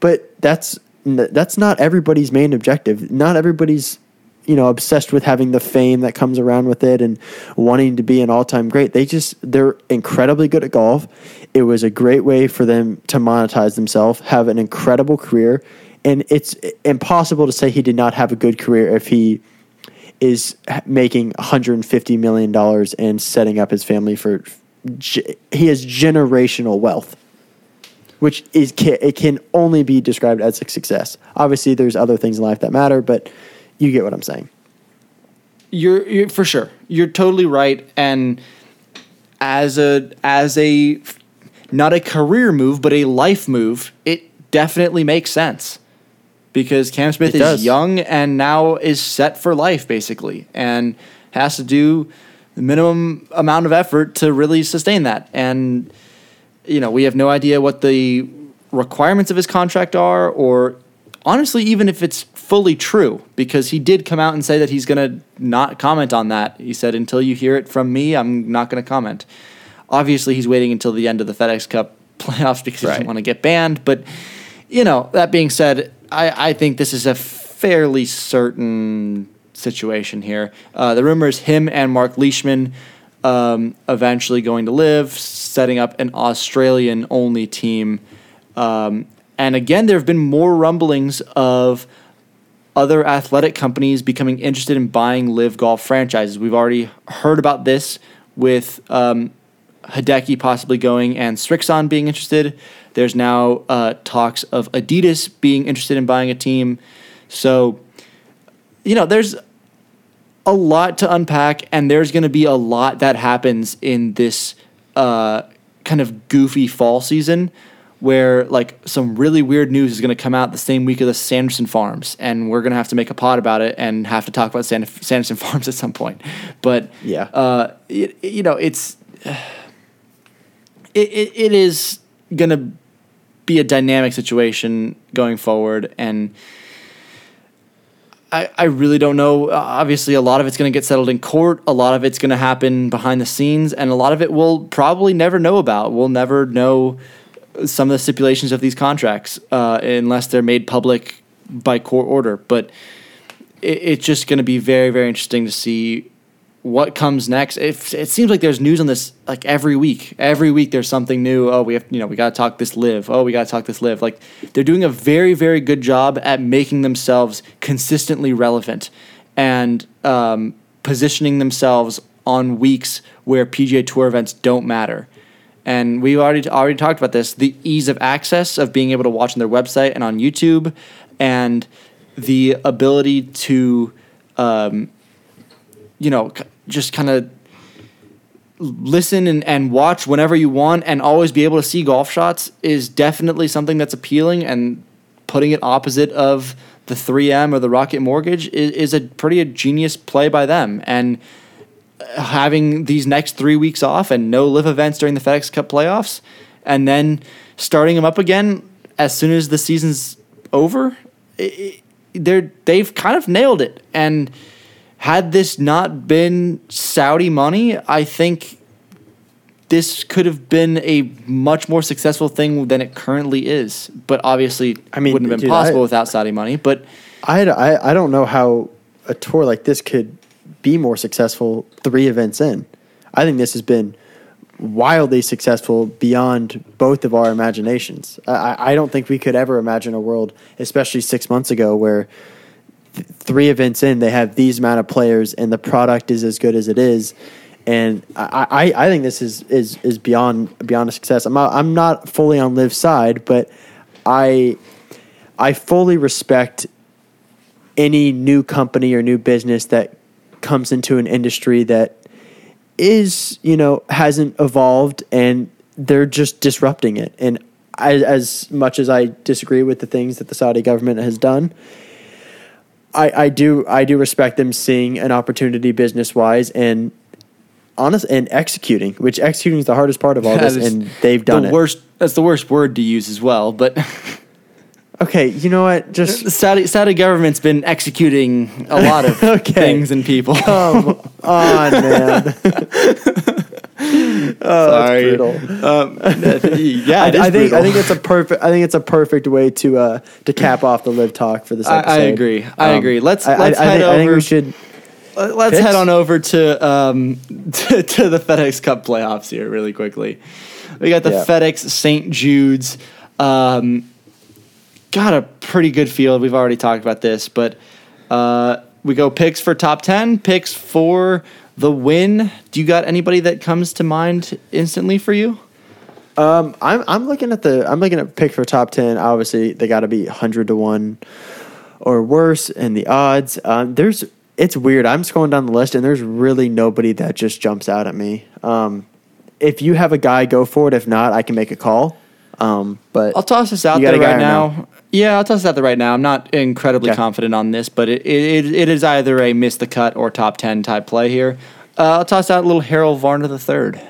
But that's that's not everybody's main objective. Not everybody's you know obsessed with having the fame that comes around with it and wanting to be an all-time great they just they're incredibly good at golf it was a great way for them to monetize themselves have an incredible career and it's impossible to say he did not have a good career if he is making 150 million dollars and setting up his family for he has generational wealth which is it can only be described as a success obviously there's other things in life that matter but you get what i'm saying You're, you're for sure. You're totally right. And as a as a not a career move, but a life move, it definitely makes sense because Cam Smith It is does. young and now is set for life basically, and has to do the minimum amount of effort to really sustain that. And you know, we have no idea what the requirements of his contract are, or honestly, even if it's fully true, because he did come out and say that he's going to not comment on that. He said, until you hear it from me, I'm not going to comment. Obviously, he's waiting until the end of the FedEx Cup playoffs because he doesn't want to get banned. But, you know, that being said, I, I think this is a fairly certain situation here. Uh, the rumor is him and Mark Leishman um, eventually going to LIV, setting up an Australian only team. Um, and again, there have been more rumblings of other athletic companies becoming interested in buying LIV golf franchises. We've already heard about this with um, Hideki possibly going and Srixon being interested. There's now uh, talks of Adidas being interested in buying a team. So, you know, there's a lot to unpack, and there's going to be a lot that happens in this uh, kind of goofy fall season where like some really weird news is going to come out the same week of the Sanderson Farms, and we're going to have to make a pod about it and have to talk about Sand- Sanderson Farms at some point. But Yeah. uh, it, you know, it's it, it, it is going to be a dynamic situation going forward, and I, I really don't know. Uh, Obviously, a lot of it's going to get settled in court. A lot of it's going to happen behind the scenes, and a lot of it we'll probably never know about. We'll never know some of the stipulations of these contracts uh, unless they're made public by court order. But it, it's just going to be very, very interesting to see what comes next. It, it seems like there's news on this like every week. Every week there's something new. Oh, we have you know we got to talk this LIV. Oh, we got to talk this LIV. Like they're doing a very, very good job at making themselves consistently relevant and um, positioning themselves on weeks where PGA Tour events don't matter. And we already already talked about this: the ease of access of being able to watch on their website and on YouTube, and the ability to um, you know, just kind of listen and, and watch whenever you want and always be able to see golf shots is definitely something that's appealing and putting it opposite of the 3M or the Rocket Mortgage is, is a pretty genius play by them. And uh, having these next three weeks off and no LIV events during the FedEx Cup playoffs and then starting them up again as soon as the season's over, they're, they've kind of nailed it. And had this not been Saudi money, I think this could have been a much more successful thing than it currently is. But obviously, I mean, wouldn't have been dude, possible I- without Saudi money. But I, I I don't know how a tour like this could be more successful three events in. I think this has been wildly successful beyond both of our imaginations. I- I, I don't think we could ever imagine a world, especially six months ago, where th- three events in they have these amount of players and the product is as good as it is. And I, I, I think this is, is, is beyond beyond a success. I'm not, I'm not fully on LIV's side, but I I fully respect any new company or new business that comes into an industry that is, you know, hasn't evolved and they're just disrupting it. And I, as much as I disagree with the things that the Saudi government has done, I, I do I do respect them seeing an opportunity business wise and honest and executing, which executing is the hardest part of all this, and they've done the it. worst. That's the worst word to use as well. But Okay, you know what? Just Saudi Saudi government's been executing a lot of Okay. things and people. come on, man. oh, Sorry. that's brutal. Um, yeah, I, I think brutal. I think it's a perfect I think it's a perfect way to uh, to cap off the LIV talk for this I- I. Um, agree. I agree. Let's- I, let's I, head think, I think over- we should. Let's head on over to um to, to the FedEx Cup playoffs here really quickly. We got the Yeah. FedEx St. Jude's. Um, got a pretty good field. We've already talked about this, but uh, we go picks for top ten, picks for the win. Do you got anybody that comes to mind instantly for you? Um, I'm I'm looking at the I'm looking at pick for top ten. Obviously, they got to be hundred to one or worse, in the odds. Um, there's it's weird. I'm scrolling down the list, and there's really nobody that just jumps out at me. Um, if you have a guy, go for it. If not, I can make a call. Um, but I'll toss this out there right now. Yeah, I'll toss out there right now. I'm not incredibly Okay. confident on this, but it, it, it is either a miss the cut or top 10 type play here. Uh, I'll toss out a little Harold Varner the third.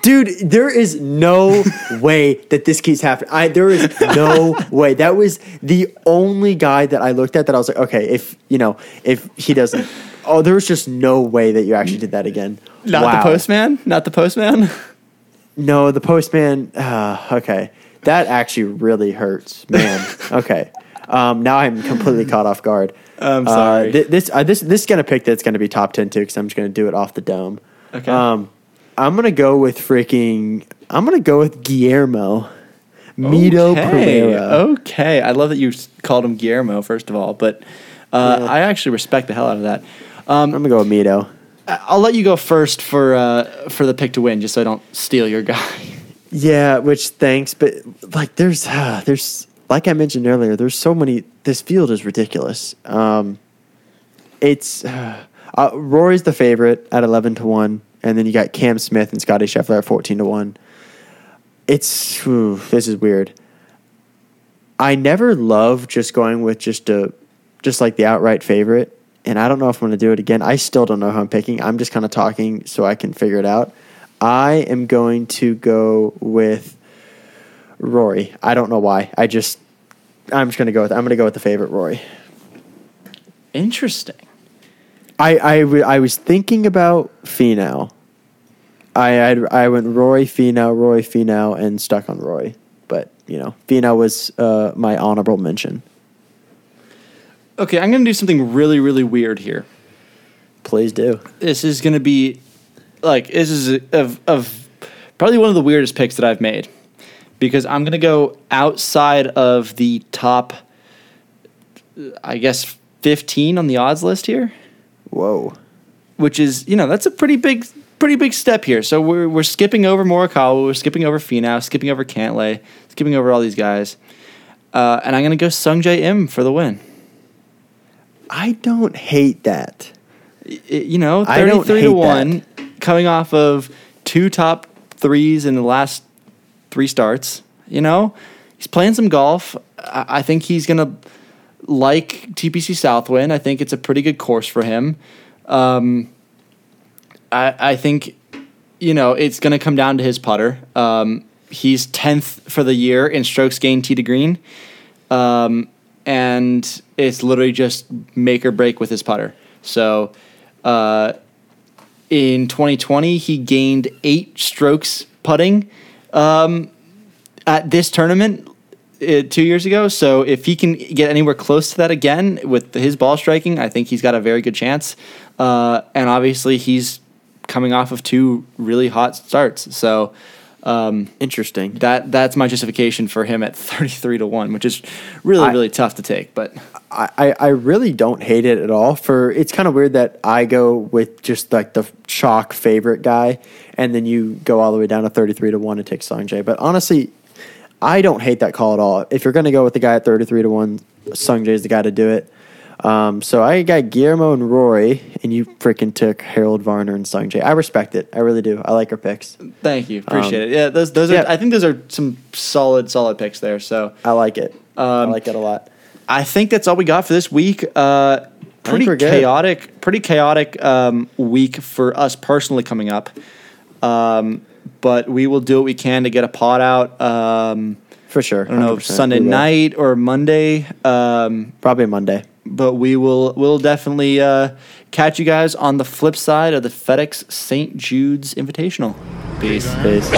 Dude, there is no way that this keeps happening. I there is no way. That was the only guy that I looked at that I was like, okay, if you know, if he doesn't, oh, there was just no way that you actually did that again. Not Wow. the postman? Not the postman? No, the postman. Uh, okay, that actually really hurts, man. okay, um, now I'm completely caught off guard. I'm Uh, sorry. this uh, this this is gonna pick that's gonna be top ten too because I'm just gonna do it off the dome. Okay. Um, I'm gonna go with freaking. I'm gonna go with Guillermo. Mito okay. Pereira. Okay. I love that you called him Guillermo, first of all, but uh, Yeah. I actually respect the hell out of that. I'm gonna go with Mito. I'll let you go first for uh, for the pick to win, just so I don't steal your guy. Yeah, which thanks, but like there's uh, there's like I mentioned earlier, there's so many. This field is ridiculous. Um, it's uh, uh, Rory's the favorite at eleven to one, and then you got Cam Smith and Scottie Scheffler at fourteen to one. It's whew, this is weird. I never love just going with just a just like the outright favorite, and I don't know if I'm going to do it again. I still don't know who I'm picking. I'm just kind of talking so I can figure it out. I am going to go with Rory. I don't know why. I just I'm just going to go with I'm going to go with the favorite Rory. Interesting. I I, w- I was thinking about Finau. I I'd, I went Rory Finau, Rory Finau, and stuck on Roy. But you know, Finau was uh, my honorable mention. Okay, I'm going to do something really, really weird here. Please do. this is going to be like this is of of probably one of the weirdest picks that I've made because I'm going to go outside of the top I guess 15 on the odds list here, Whoa. which is, you know, that's a pretty big pretty big step here. So we're we're skipping over Morikawa, we're skipping over Finau, skipping over Cantlay, skipping over all these guys. Uh, and I'm going to go Sungjae Im for the win. I don't hate that. You know, I don't 33 hate to 1, coming off of two top threes in the last three starts. You know, he's playing some golf. I, I think he's to like TPC Southwind. I think it's a pretty good course for him. Um, I, I think, you know, it's to come down to his putter. Um, he's 10th for the year in strokes gained tee to green. Um, and it's literally just make or break with his putter. So, uh, in 2020, he gained eight strokes putting um, at this tournament uh, two years ago. So, if he can get anywhere close to that again with his ball striking, I think he's got a very good chance. Uh, and obviously, he's coming off of two really hot starts. So, um, Interesting. that that's my justification for him at 33 to 1 which is really I- really tough to take but I, I- really don't hate it at all. For it's kind of weird that I go with just like the chalk favorite guy, and then you go all the way down to thirty three to one and take Sungjae. But honestly, I don't hate that call at all. If you're going to go with the guy at thirty three to one, Sungjae is the guy to do it. Um, so I got Guillermo and Rory, and you freaking took Harold Varner and Sungjae. I respect it. I really do. I like our picks. thank you appreciate Um, it yeah those those yeah. are i think those are some solid solid picks there so I like it. I Um, like it a lot. i think that's all we got for this week uh pretty chaotic pretty chaotic um, week for us personally coming up um, but we will do what we can to get a pod out um, For sure. i don't know 100%. sunday night or monday um, Probably Monday. But we will we'll definitely uh, catch you guys on the flip side of the FedEx St. Jude's Invitational. Peace. Peace.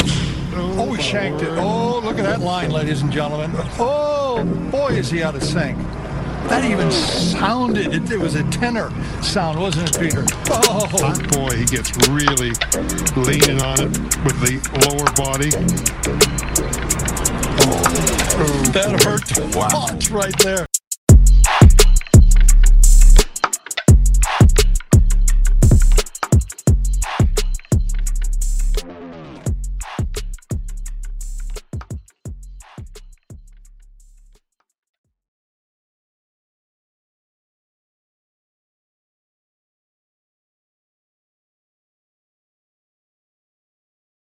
Oh, he shanked it. Oh, look at that line, ladies and gentlemen. Oh, boy, is he out of sync. That even sounded, it, it was a tenor sound, wasn't it, Peter? Oh, Hot boy, he gets really leaning on it with the lower body. that hurt to watch right there.